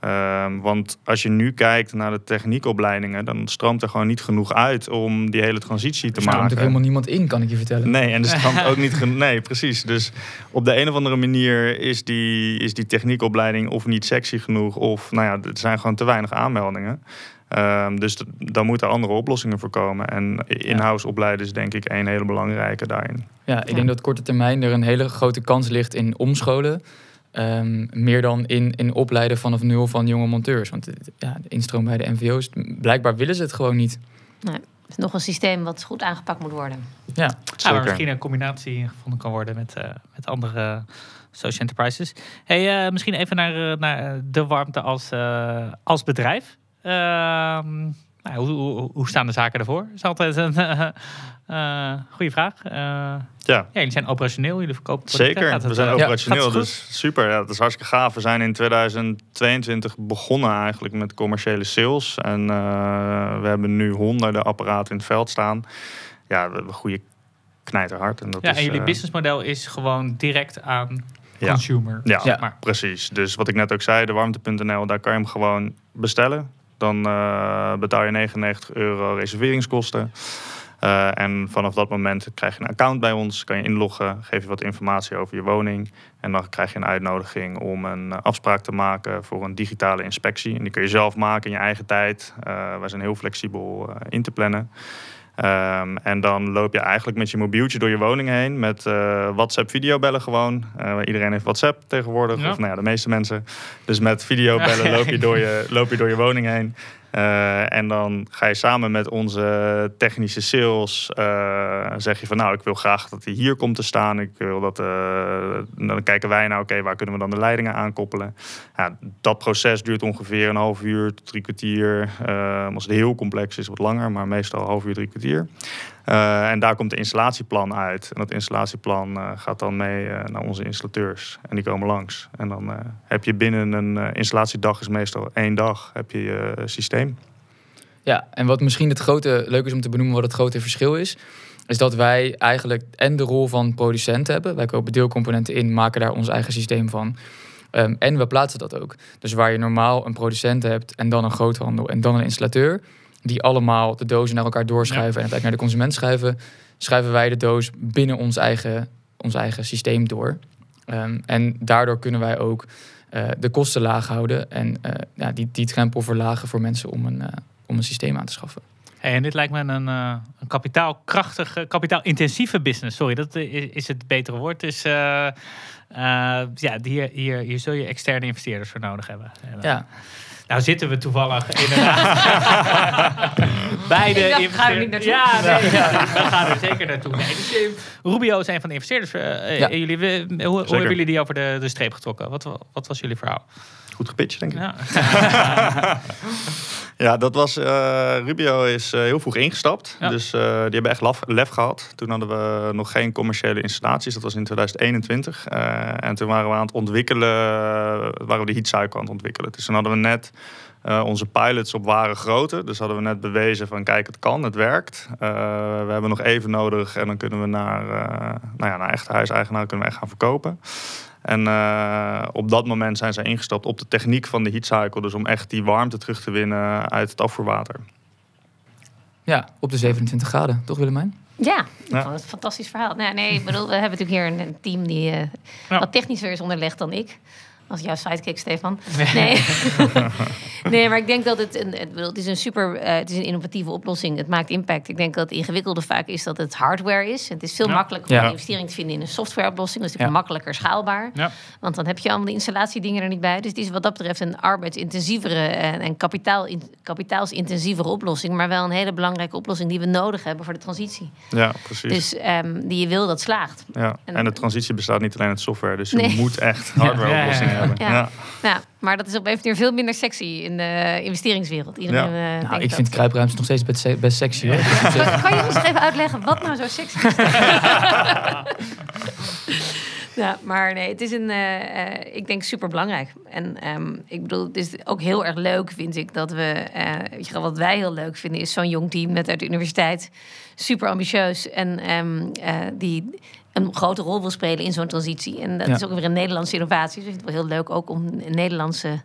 Um, want als je nu kijkt naar de techniekopleidingen, dan stroomt er gewoon niet genoeg uit om die hele transitie te er maken. Er stroomt helemaal niemand in, kan ik je vertellen. Nee, en er stroomt ook niet. Nee, precies. Dus op de een of andere manier is die, is die techniekopleiding of niet sexy genoeg, of nou ja, er zijn gewoon te weinig aanmeldingen. Um, dus daar moeten andere oplossingen voor komen. En in-house opleiden is denk ik een hele belangrijke daarin. Ja, ik denk dat korte termijn er een hele grote kans ligt in omscholen. Um, meer dan in, in opleiden vanaf nul van jonge monteurs. Want ja, de instroom bij de MVO's, blijkbaar willen ze het gewoon niet. Nee, het is nog een systeem wat goed aangepakt moet worden. Ja, ja maar misschien een combinatie gevonden kan worden met, uh, met andere social enterprises. Hey, uh, misschien even naar, naar de warmte als, uh, als bedrijf. Nou, hoe, hoe, hoe, staan de zaken ervoor? Dat is altijd een uh, goede vraag. Uh, ja. ja, jullie zijn operationeel, jullie verkopen Zeker, het, we zijn operationeel, dus super. Ja, dat is hartstikke gaaf. We zijn in 2022 begonnen eigenlijk met commerciële sales. En we hebben nu honderden apparaten in het veld staan. Ja, we hebben goede knijterhard. En dat ja, is, en jullie businessmodel is gewoon direct aan consumer. Ja, maar. precies. Dus wat ik net ook zei, de warmte.nl, daar kan je hem gewoon bestellen. Dan uh, betaal je 99 euro reserveringskosten. Uh, en vanaf dat moment krijg je een account bij ons, kan je inloggen, geef je wat informatie over je woning. En dan krijg je een uitnodiging om een afspraak te maken voor een digitale inspectie. En die kun je zelf maken in je eigen tijd. Uh, wij zijn heel flexibel in te plannen. Um, en dan loop je eigenlijk met je mobieltje door je woning heen met uh, WhatsApp videobellen gewoon. Uh, iedereen heeft WhatsApp tegenwoordig, ja. of nou ja, de meeste mensen. Dus met videobellen loop, je door je, loop je door je woning heen. Uh, en dan ga je samen met onze technische sales uh, zeg je van nou, ik wil graag dat hij hier komt te staan. Ik wil dat, uh, dan kijken wij nou, oké, waar kunnen we dan de leidingen aankoppelen? Ja, dat proces duurt ongeveer een half uur drie kwartier. als het heel complex is, wat langer, maar meestal een half uur, drie kwartier. Uh, en daar komt de installatieplan uit. En dat installatieplan uh, gaat dan mee uh, naar onze installateurs. En die komen langs. En dan heb je binnen een installatiedag, is meestal één dag, heb je je systeem. Ja, en wat misschien het grote, leuk is om te benoemen wat het grote verschil is, is dat wij eigenlijk en de rol van producent hebben. Wij kopen deelcomponenten in, maken daar ons eigen systeem van. Um, en we plaatsen dat ook. Dus waar je normaal een producent hebt en dan een groothandel en dan een installateur, die allemaal de dozen naar elkaar doorschuiven en uiteindelijk naar de consument schuiven, schuiven wij de doos binnen ons eigen, ons eigen systeem door. Um, en daardoor kunnen wij ook uh, de kosten laag houden en uh, ja, die, die drempel verlagen voor mensen om een, uh, om een systeem aan te schaffen. Hey, en dit lijkt me een, een kapitaalkrachtige, kapitaalintensieve business. Sorry, dat is, is het betere woord. Dus ja, hier, hier, hier zul je externe investeerders voor nodig hebben. Ja. Nou zitten we toevallig inderdaad bij de investeerders. Ja, nee, ja, we gaan er zeker naartoe. Nee, dus, uh, Rubio is een van de investeerders. Uh, ja. jullie, we, hoe, hoe, hebben jullie die over de, de streep getrokken? Wat, wat was jullie verhaal? Goed gepitcht, denk ik. Ja, ja dat was... Uh, Rubio is heel vroeg ingestapt. Ja. Dus die hebben echt lef, lef, gehad. Toen hadden we nog geen commerciële installaties. Dat was in 2021. en toen waren we aan het ontwikkelen... waren we de heatcycle aan het ontwikkelen. Dus toen hadden we net... Uh, onze pilots op ware grootte. Dus hadden we net bewezen van kijk, het kan, het werkt. Uh, we hebben nog even nodig en dan kunnen we naar, uh, nou ja, naar echte huiseigenaar kunnen we echt gaan verkopen. En op dat moment zijn ze ingestapt op de techniek van de heatcycle. Dus om echt die warmte terug te winnen uit het afvoerwater. Ja, op de 27 graden, toch Willemijn? Ja, ja. een fantastisch verhaal. Nou, nee, ik bedoel, we hebben natuurlijk hier een, team die ja. wat technischer is onderlegd dan ik. Als jouw sidekick, Stefan. Nee. nee, maar ik denk dat het een, het is een super, uh, het is een innovatieve oplossing. Het maakt impact. Ik denk dat het ingewikkelde vaak is dat het hardware is. Het is veel ja. makkelijker om ja. een investering te vinden in een softwareoplossing. Dat is ja. makkelijker schaalbaar. Ja. Want dan heb je allemaal de installatiedingen er niet bij. Dus het is wat dat betreft een arbeidsintensievere en, en kapitaal, kapitaalsintensievere oplossing. Maar wel een hele belangrijke oplossing die we nodig hebben voor de transitie. Ja, precies. Dus um, die je wil dat slaagt. Ja. En, en de transitie bestaat niet alleen uit software. Dus je nee. moet echt hardwareoplossingen hebben. Ja. Ja. maar dat is op even veel minder sexy in de investeringswereld. Iedereen, ja. uh, nou, ik vind kruipruimte nog steeds best, best sexy. Hoor. kan je ons even uitleggen wat nou zo sexy is? Ja, maar nee, het is een, uh, uh, ik denk super belangrijk. En um, ik bedoel, het is ook heel erg leuk, vind ik, dat we, uh, weet je, wat wij heel leuk vinden, is zo'n jong team net uit de universiteit, super ambitieus en um, die een grote rol wil spelen in zo'n transitie. En dat ja. is ook weer een Nederlandse innovatie. Dus ik vind het wel heel leuk ook om Nederlandse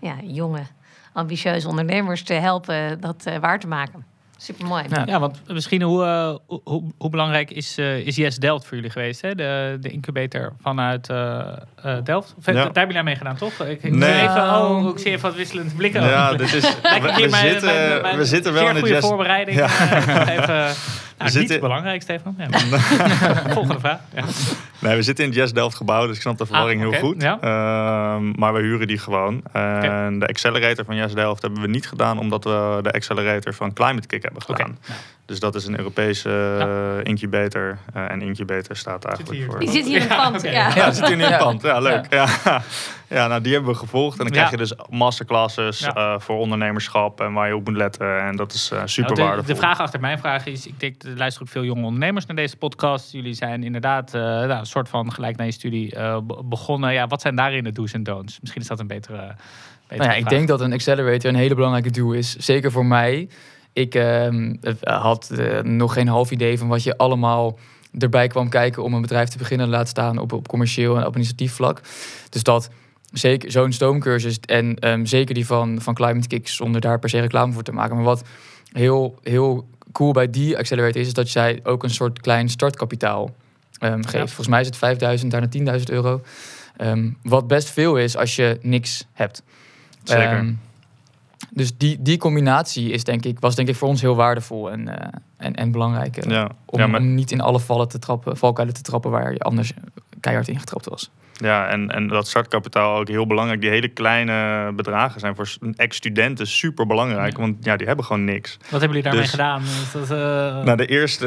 ja, jonge, ambitieuze ondernemers te helpen dat waar te maken. Super mooi. Ja. ja, want misschien hoe, uh, hoe, hoe, belangrijk is, uh, is Yes Delft voor jullie geweest? Hè? De, de incubator vanuit uh, Delft. Of, ja. Daar hebben jullie aan meegedaan, toch? Ik, ik nee. even, oh, ik zie even wat wisselende blikken. Ja, dit is, we, we, mijn, zitten, mijn, mijn, we zitten wel in de goede voorbereiding. Ja. even, nou, zitten... niet belangrijk, Stefan. Ja. Volgende vraag. Ja. Nee, we zitten in Jazz Delft gebouw, dus ik snap de verwarring ah, okay. heel goed. Ja. Uh, maar we huren die gewoon. En okay. de accelerator van Jazz Delft hebben we niet gedaan, omdat we de accelerator van Climate Kick hebben gedaan. Okay. Dus dat is een Europese ja. incubator. Uh, en incubator staat eigenlijk voor... Die zit hier in het pand. Ja, ja. ja zit hier in het pand. Ja, leuk. Ja. Ja. nou die hebben we gevolgd. En dan krijg je dus masterclasses uh, voor ondernemerschap en waar je op moet letten. En dat is uh, super nou, de, waardevol. De vraag achter mijn vraag is, ik denk, er luisteren ook veel jonge ondernemers naar deze podcast. Jullie zijn inderdaad nou, een soort van gelijk naar je studie begonnen. Ja, wat zijn daarin de do's en don'ts? Misschien is dat een betere... betere nou ja, ik denk dat een accelerator een hele belangrijke doel is. Zeker voor mij. Ik uh, had uh, nog geen half idee van wat je allemaal erbij kwam kijken om een bedrijf te beginnen, laat staan op, op commercieel en administratief vlak. Dus dat zeker zo'n stoomcursus en um, zeker die van, van Climate Kicks, zonder daar per se reclame voor te maken. Maar wat heel, heel cool bij die accelerator is, is dat zij ook een soort klein startkapitaal ehm, geeft. Ja. Volgens mij is het 5000, daarna 10.000 euro. Ehm, wat best veel is als je niks hebt. Zeker. Dus die, die combinatie is denk ik, was denk ik voor ons heel waardevol en, eh, en, en belangrijk. eh, ja. om, ja, maar, om niet in alle vallen te trappen, valkuilen te trappen waar je anders keihard in getrapt was. Ja en, en dat startkapitaal ook heel belangrijk. Die hele kleine bedragen zijn voor ex-studenten super belangrijk. Ja. Want ja, die hebben gewoon niks. Wat hebben jullie daarmee Dus- gedaan? Dat, eh, Nou, de eerste,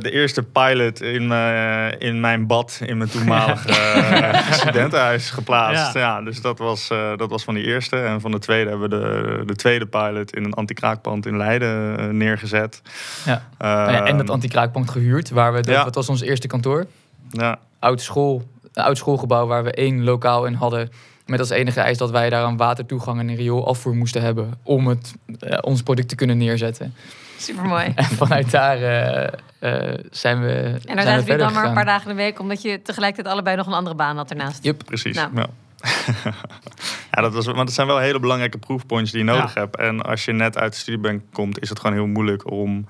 de eerste pilot in, mijn- in mijn bad in mijn toenmalige eh, studentenhuis geplaatst. Ja. Ja. dus dat was, eh, dat was van die eerste. En van de tweede hebben we de, de tweede pilot in een anti-kraakpand in Leiden eh, neergezet. Ja. Nou ja, en dat Ehm, anti-kraakpand gehuurd, waar we, dat, ja. dat was ons eerste kantoor. ja, Oud, school, een oud schoolgebouw waar we één lokaal in hadden. Met als enige eis dat wij daar een watertoegang en een rioolafvoer moesten hebben. Om het, eh, ons product te kunnen neerzetten. Supermooi. En vanuit daar eh, eh, zijn we. En daar zijn we dan maar een paar dagen in de week, omdat je tegelijkertijd allebei nog een andere baan had ernaast. Yep. precies. Nou. Ja. ja, dat was, want het zijn wel hele belangrijke proefpoints die je nodig Ja. hebt. En als je net uit de studiebank komt, is het gewoon heel moeilijk om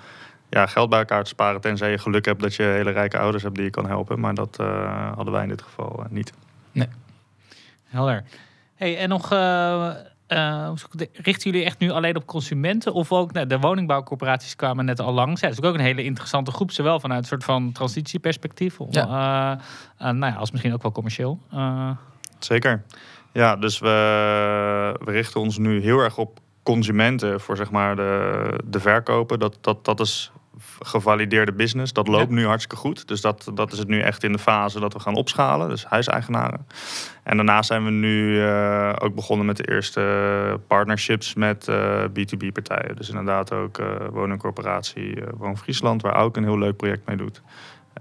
ja, geld bij elkaar te sparen. Tenzij je geluk hebt dat je hele rijke ouders hebt die je kan helpen. Maar dat eh, hadden wij in dit geval eh, niet. Helder. Hey, en nog, eh, eh, het, richten jullie echt nu alleen op consumenten? Of ook, nou, de woningbouwcorporaties kwamen net al langs. Ja, dat is ook een hele interessante groep, zowel vanuit een soort van transitieperspectief, Ja. nou ja, als misschien ook wel commercieel. Eh, Zeker. Ja, dus we, we richten ons nu heel erg op consumenten voor zeg maar de, de verkopen. Dat, dat, dat is gevalideerde business. Dat loopt nu hartstikke goed. Dus dat, dat is het nu echt in de fase dat we gaan opschalen. Dus huiseigenaren. En daarnaast zijn we nu eh, ook begonnen met de eerste partnerships met eh, B2B-partijen. Dus inderdaad ook eh woningcorporatie Woon Friesland, waar ook een heel leuk project mee doet.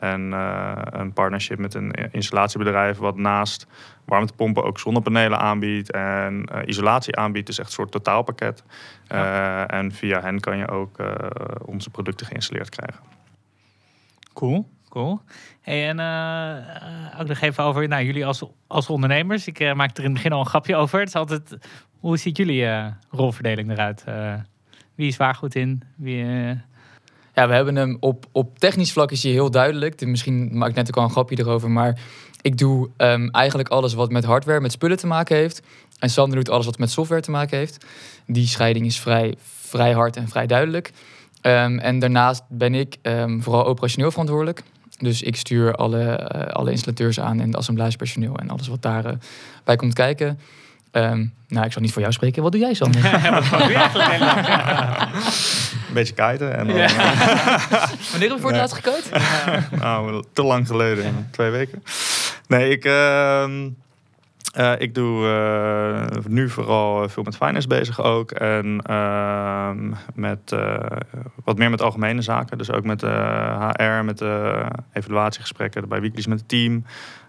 En eh, een partnership met een installatiebedrijf wat naast warmtepompen ook zonnepanelen aanbiedt en eh, isolatie aanbiedt. Dus echt een soort totaalpakket. Eh, en via hen kan je ook onze producten geïnstalleerd krijgen. Cool, cool. Hey, en ook nog even over nou, jullie als, als ondernemers. Ik eh, maak er in het begin al een grapje over. Het is altijd, hoe ziet jullie rolverdeling eruit? Wie is waar goed in? Wie, Ja, we hebben hem op, op technisch vlak is hij heel duidelijk. Misschien maak ik net ook al een grapje erover, maar ik doe ehm, eigenlijk alles wat met hardware, met spullen te maken heeft. En Sander doet alles wat met software te maken heeft. Die scheiding is vrij, vrij hard en vrij duidelijk. Ehm, en daarnaast ben ik ehm, vooral operationeel verantwoordelijk. Dus ik stuur alle, eh, alle installateurs aan en de assemblagepersoneel en alles wat daarbij bij komt kijken. Nou, ik zal niet voor jou spreken. Wat doe jij, Sander? wat doe je eigenlijk helemaal? Een beetje kiten. En dan, Ja. Wanneer heb je voor het laatst gekooid? nou, te lang geleden, twee weken. Nee, ik, ehm, eh, ik doe eh, nu vooral veel met finance bezig ook. En ehm, met, eh, wat meer met algemene zaken. Dus ook met HR, met evaluatiegesprekken bij weeklies met het team.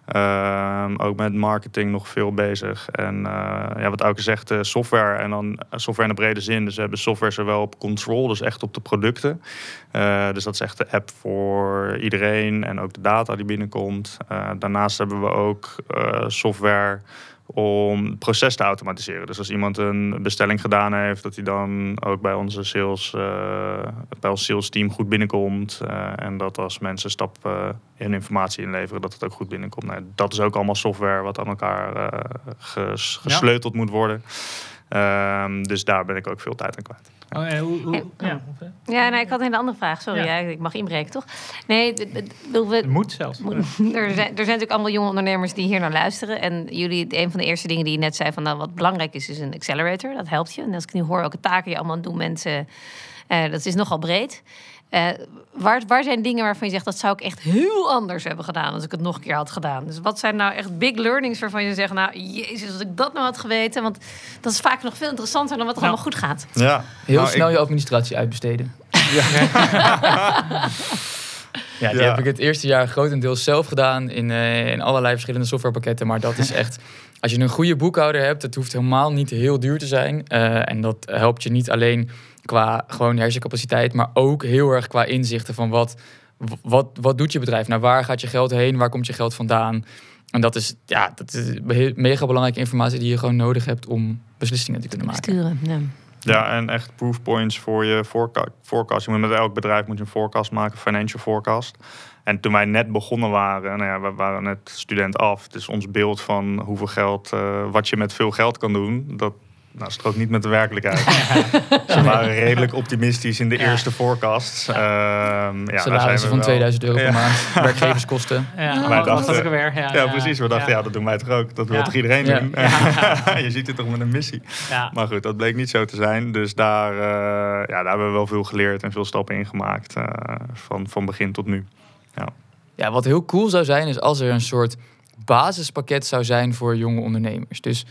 Ehm, ook met marketing nog veel bezig. En eh, ja, wat Auke zegt, eh, software. En dan software in de brede zin. Dus we hebben software zowel op control, dus echt op de producten. Eh, dus dat is echt de app voor iedereen en ook de data die binnenkomt. Eh, daarnaast hebben we ook eh, software om het proces te automatiseren. Dus als iemand een bestelling gedaan heeft, dat hij dan ook bij onze sales, eh, bij ons sales team goed binnenkomt. Eh, en dat als mensen stap eh, in informatie inleveren, dat het ook goed binnenkomt. Nou, dat is ook allemaal software wat aan elkaar eh, Ja. gesleuteld moet worden. Ehm, dus daar ben ik ook veel tijd aan kwijt. Oh, en hoe, hoe, Ja. ja. Ja, nee, ik had een hele andere vraag. Sorry, Ja. ja. ik mag inbreken, toch? Nee, we, Het moet zelfs. Moet- er, zijn, er zijn natuurlijk allemaal jonge ondernemers die hier naar luisteren. En jullie, een van de eerste dingen die je net zei, van nou, wat belangrijk is, is een accelerator. Dat helpt je. En als ik nu hoor welke taken je allemaal doen, mensen, eh, dat is nogal breed. Eh, waar, waar zijn dingen waarvan je zegt, dat zou ik echt heel anders hebben gedaan als ik het nog een keer had gedaan? Dus wat zijn nou echt big learnings waarvan je zegt, nou, jezus, als ik dat nou had geweten. Want dat is vaak nog veel interessanter dan wat er Nou. allemaal goed gaat. Ja, Heel Nou, snel ik- je administratie uitbesteden. Ja, die Ja. heb ik het eerste jaar grotendeels zelf gedaan in, eh, in allerlei verschillende softwarepakketten. Maar dat is echt, als je een goede boekhouder hebt, het hoeft helemaal niet heel duur te zijn. Eh, en dat helpt je niet alleen qua gewoon hersencapaciteit, maar ook heel erg qua inzichten van wat, wat, wat doet je bedrijf? Nou, waar gaat je geld heen? Waar komt je geld vandaan? En dat is, ja, dat is mega belangrijke informatie die je gewoon nodig hebt om beslissingen te kunnen maken. Sturen. Ja. Ja, en echt proof points voor je forecast. Je moet met elk bedrijf moet je een forecast maken, financial forecast. En toen wij net begonnen waren, nou ja, we waren net student af. Dus ons beeld van hoeveel geld, eh, wat je met veel geld kan doen, dat nou, strookt niet met de werkelijkheid. Ze waren redelijk optimistisch in de Ja. eerste forecasts. Ehm, ja, daar zijn Salarissen we van wel- 2000 euro per Ja. maand. Werkgeverskosten. Ja, dat dachten- was ik er weer. Ja, Ja, precies. We dachten, ja. ja. dat doen wij toch ook. Dat wil Ja. toch iedereen Ja. doen? je ziet het toch met een missie. Ja. Maar goed, dat bleek niet zo te zijn. Dus daar, eh, ja, daar hebben we wel veel geleerd en veel stappen in gemaakt. eh, van, van begin tot nu. Ja, wat heel cool zou zijn, is als er een soort basispakket zou zijn voor jonge ondernemers. Dus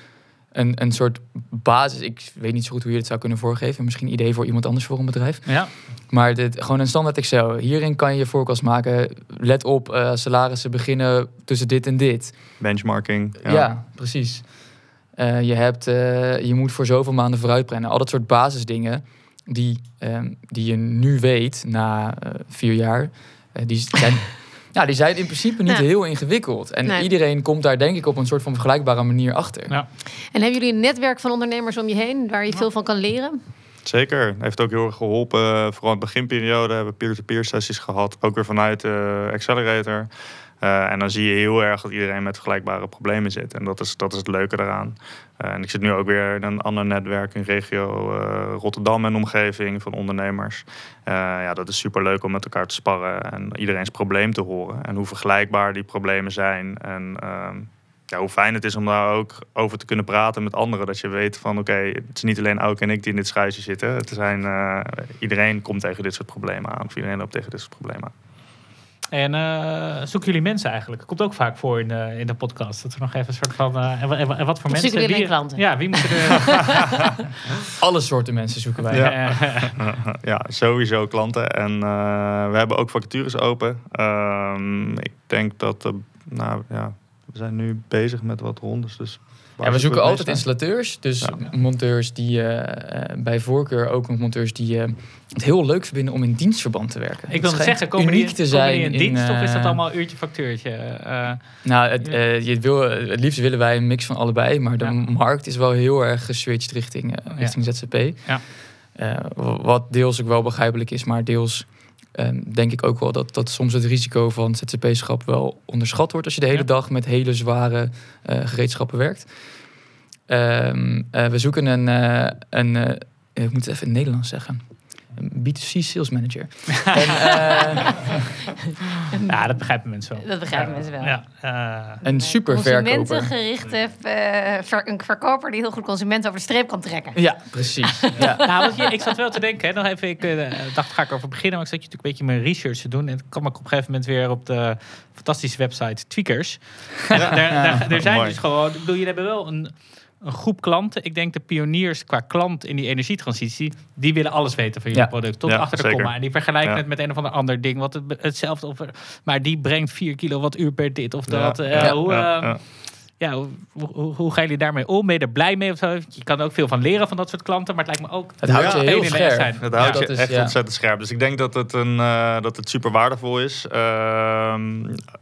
een, een soort basis. Ik weet niet zo goed hoe je het zou kunnen voorgeven. Misschien een idee voor iemand anders voor een bedrijf. Ja. Maar dit, gewoon een standaard Excel. Hierin kan je je forecast maken. Let op, eh, salarissen beginnen tussen dit en dit. Benchmarking. Ja, precies. Eh, je, hebt, eh, je moet voor zoveel maanden vooruit plannen. Al dat soort basisdingen die, ehm, die je nu weet na vier jaar, die zijn, ja, die zijn in principe niet Ja. heel ingewikkeld. En Nee. iedereen komt daar denk ik op een soort van vergelijkbare manier achter. Ja. En hebben jullie een netwerk van ondernemers om je heen waar je veel van kan leren? Zeker. Heeft ook heel erg geholpen. Vooral in de beginperiode hebben we peer-to-peer sessies gehad. Ook weer vanuit de Accelerator. Eh, en dan zie je heel erg dat iedereen met vergelijkbare problemen zit. En dat is, dat is het leuke daaraan. Eh, en ik zit nu ook weer in een ander netwerk in regio eh, Rotterdam en omgeving van ondernemers. Eh, ja, dat is super leuk om met elkaar te sparren en iedereen's probleem te horen. En hoe vergelijkbaar die problemen zijn. En ehm, ja, hoe fijn het is om daar ook over te kunnen praten met anderen. Dat je weet van oké, het is niet alleen Auke en ik die in dit schuitje zitten. Het zijn, eh, iedereen komt tegen dit soort problemen aan. Of iedereen loopt tegen dit soort problemen aan. En eh, zoeken jullie mensen eigenlijk? Komt ook vaak voor in de, in de podcast. Dat we nog even een soort van. eh, en, wa- en wa- en wat voor Of mensen. zoeken jullie klanten? Ja, wie moeten er. Alle soorten mensen zoeken wij. Ja. Ja, sowieso klanten. En eh, we hebben ook vacatures open. Ehm, ik denk dat, nou ja, we zijn nu bezig met wat rondes. Dus Ja, we zoeken altijd installateurs. Dus Ja. monteurs die eh, eh, bij voorkeur ook nog monteurs die eh, het heel leuk vinden om in dienstverband te werken. ik Het schijnt zeggen, komen die, uniek te zijn in dienst of is dat allemaal uurtje factuurtje? Eh, Nou, het, eh, je wil, het liefst willen wij een mix van allebei, maar de Ja. markt is wel heel erg geswitcht richting, richting ZZP. Eh, wat deels ook wel begrijpelijk is, maar deels ehm, denk ik ook wel dat, dat soms het risico van ZZP-schap wel onderschat wordt als je de hele Ja. dag met hele zware eh, gereedschappen werkt. Ehm, eh, we zoeken een, eh, een ik moet het even in het Nederlands zeggen, B2C sales manager. en, eh, ja, dat begrijpen mensen wel. Dat begrijpen Ja. mensen wel. Ja, eh, een super verkoper. Consumentengerichte eh, ver- een verkoper die heel goed consumenten over de streep kan trekken. Ja, precies. Ja. nou, je, ik zat wel te denken, hè, nog even, ik dacht, ga ik over beginnen, maar ik zat je natuurlijk een beetje mijn research te doen. En toen kwam ik op een gegeven moment weer op de fantastische website Tweakers. Daar, daar, er zijn dus gewoon, ik bedoel, jullie hebben wel een, een groep klanten. Ik denk de pioniers qua klant in die energietransitie, die willen alles weten van Ja. product. Tot Ja, achter de zeker. komma. En die vergelijken Ja. het met een of ander ander ding, wat het, hetzelfde of maar die brengt 4 kilowattuur per dit of Ja. dat. Eh, Ja. hoe, Ja, eh, ja. hoe, hoe, hoe gaan jullie daarmee om? Ben je er blij mee of zo? Je kan er ook veel van leren van dat soort klanten, maar het lijkt me ook... Het houdt Ja, je heel in de scherp. zijn. Dat houdt Ja, je is- echt ja. ontzettend scherp. Dus ik denk dat het, een, eh, dat het super waardevol is. Ehm,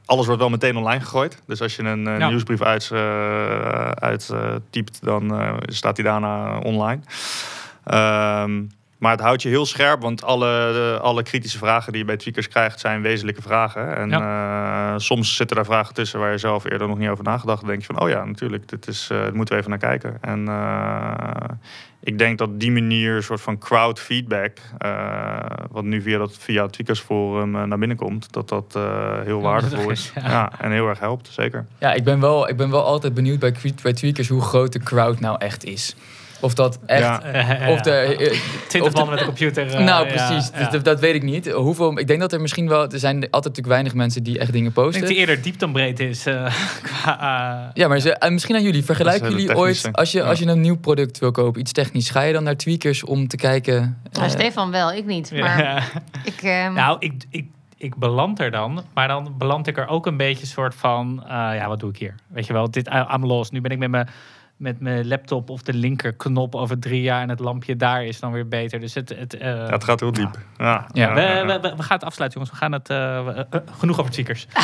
alles wordt wel meteen online gegooid. Dus als je een eh, Ja. nieuwsbrief uit, eh, uit eh, typt, dan eh, staat die daarna online. Ehm, maar het houdt je heel scherp, want alle, alle kritische vragen die je bij tweakers krijgt zijn wezenlijke vragen. En eh, soms zitten daar vragen tussen waar je zelf eerder nog niet over nagedacht. Dan denk je van, oh ja, natuurlijk, dit is, eh, daar moeten we even naar kijken. En eh, ik denk dat die manier, een soort van crowd feedback, eh, wat nu via, dat, via het Tweakers Forum eh, naar binnen komt, dat dat eh, heel Ja, waardevol is. Ja. ja. en heel erg helpt, zeker. Ja, ik ben wel, ik ben wel altijd benieuwd bij, bij tweakers hoe groot de crowd nou echt is. Of dat echt... Ja. Of de, eh, 20 of de- man met een computer. eh, nou, precies. ja. Dus dat, dat weet ik niet. Hoeveel, ik denk dat er misschien wel... Er zijn altijd natuurlijk weinig mensen die echt dingen Ik posten. denk dat die eerder diep dan breed is. eh, qua, eh, Ja, maar ze, en misschien aan jullie. Vergelijken jullie ooit... Als je, Ja. als je een nieuw product wil kopen, iets technisch... Ga je dan naar tweakers om te kijken... Nou, eh, Stefan wel, ik niet. Maar ja. ik, ehm, Nou, ik, ik, ik beland er dan, maar dan beland ik er ook een beetje soort van, eh, ja, wat doe ik hier? Weet je wel, dit I'm los. Nu ben ik met mijn met mijn laptop of de linkerknop over drie jaar en het lampje daar is dan weer beter. Dus het, het, eh, Ja, het gaat heel diep. Ja. Ja. we, Ja, we, we, we gaan het afsluiten, jongens. We gaan het eh, eh, genoeg over tweakers.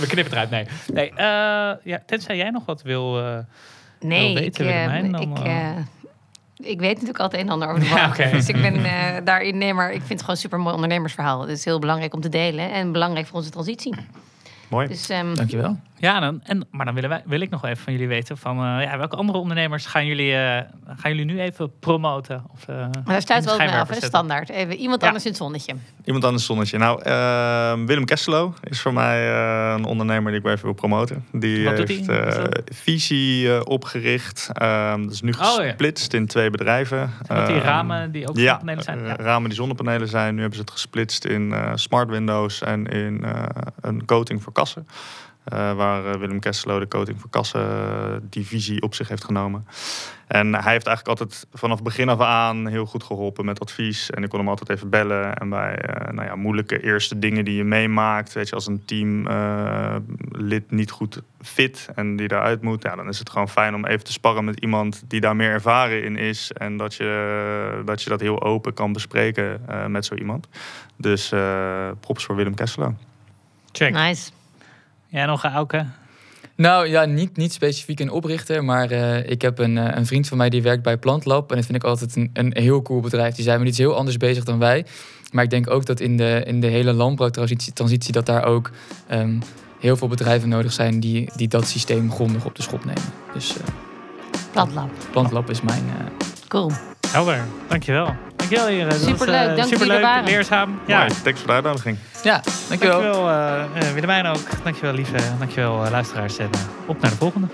we knippen het eruit. Nee, nee eh, ja, tenzij jij nog wat wil. eh, nee, wil ik, weten, Willemijn, dan, ik, Ik weet natuurlijk altijd een en ander over de Ja, bank. Dus ik ben eh, daarin nee, maar ik vind het gewoon een super mooi ondernemersverhaal. Het is heel belangrijk om te delen en belangrijk voor onze transitie. Mooi. Dus ehm, Dankjewel. Ja, dan, en, maar dan willen wij, wil ik nog wel even van jullie weten van eh, ja, welke andere ondernemers gaan jullie, eh, gaan jullie nu even promoten? Of, eh, maar daar sluit wel mee af, hè, zetten? standaard. Even iemand Ja. anders in het zonnetje. Iemand anders zonnetje. Nou, eh, Willem Kesselo is voor mij eh, een ondernemer die ik even wil promoten. Die Wat doet heeft eh? Visie eh, opgericht. Ehm, dat is nu Oh, ja. gesplitst in twee bedrijven. Wat die Ehm, ramen die ook ja, zonnepanelen zijn? eh, Ja. ramen die zonnepanelen zijn. Nu hebben ze het gesplitst in eh, smart windows en in eh, een coating voor kassen. Eh, waar eh, Willem Kesselo de coating voor kassen eh, divisie op zich heeft genomen. En hij heeft eigenlijk altijd vanaf begin af aan heel goed geholpen met advies. En ik kon hem altijd even bellen. En bij eh, nou ja, moeilijke eerste dingen die je meemaakt, weet je, als een teamlid niet goed fit en die daaruit moet, ja, dan is het gewoon fijn om even te sparren met iemand die daar meer ervaren in is. En dat je dat, je dat heel open kan bespreken eh, met zo iemand. Dus eh, props voor Willem Kesselo. Check. Nice. Ja, nog een Auke. Nou ja, niet, niet specifiek een oprichter, maar eh, ik heb een, eh, een vriend van mij die werkt bij Plantlab. En dat vind ik altijd een, een heel cool bedrijf. Die zijn met iets heel anders bezig dan wij. Maar ik denk ook dat in de, in de hele landbouwtransitie transitie, dat daar ook ehm, heel veel bedrijven nodig zijn die, die dat systeem grondig op de schop nemen. Dus eh Plantlab. Plantlab is mijn... eh, Cool. Helder. Dankjewel. Dankjewel heren. Was, Superleuk. eh, Dank dat jullie er superleuk, waren. leerzaam. Ja, Ja. thanks voor de uitnodiging. ja, dankjewel. Dankjewel uh, Willemijn ook. Dankjewel lieve. Dankjewel uh, luisteraars. En uh, op naar de volgende.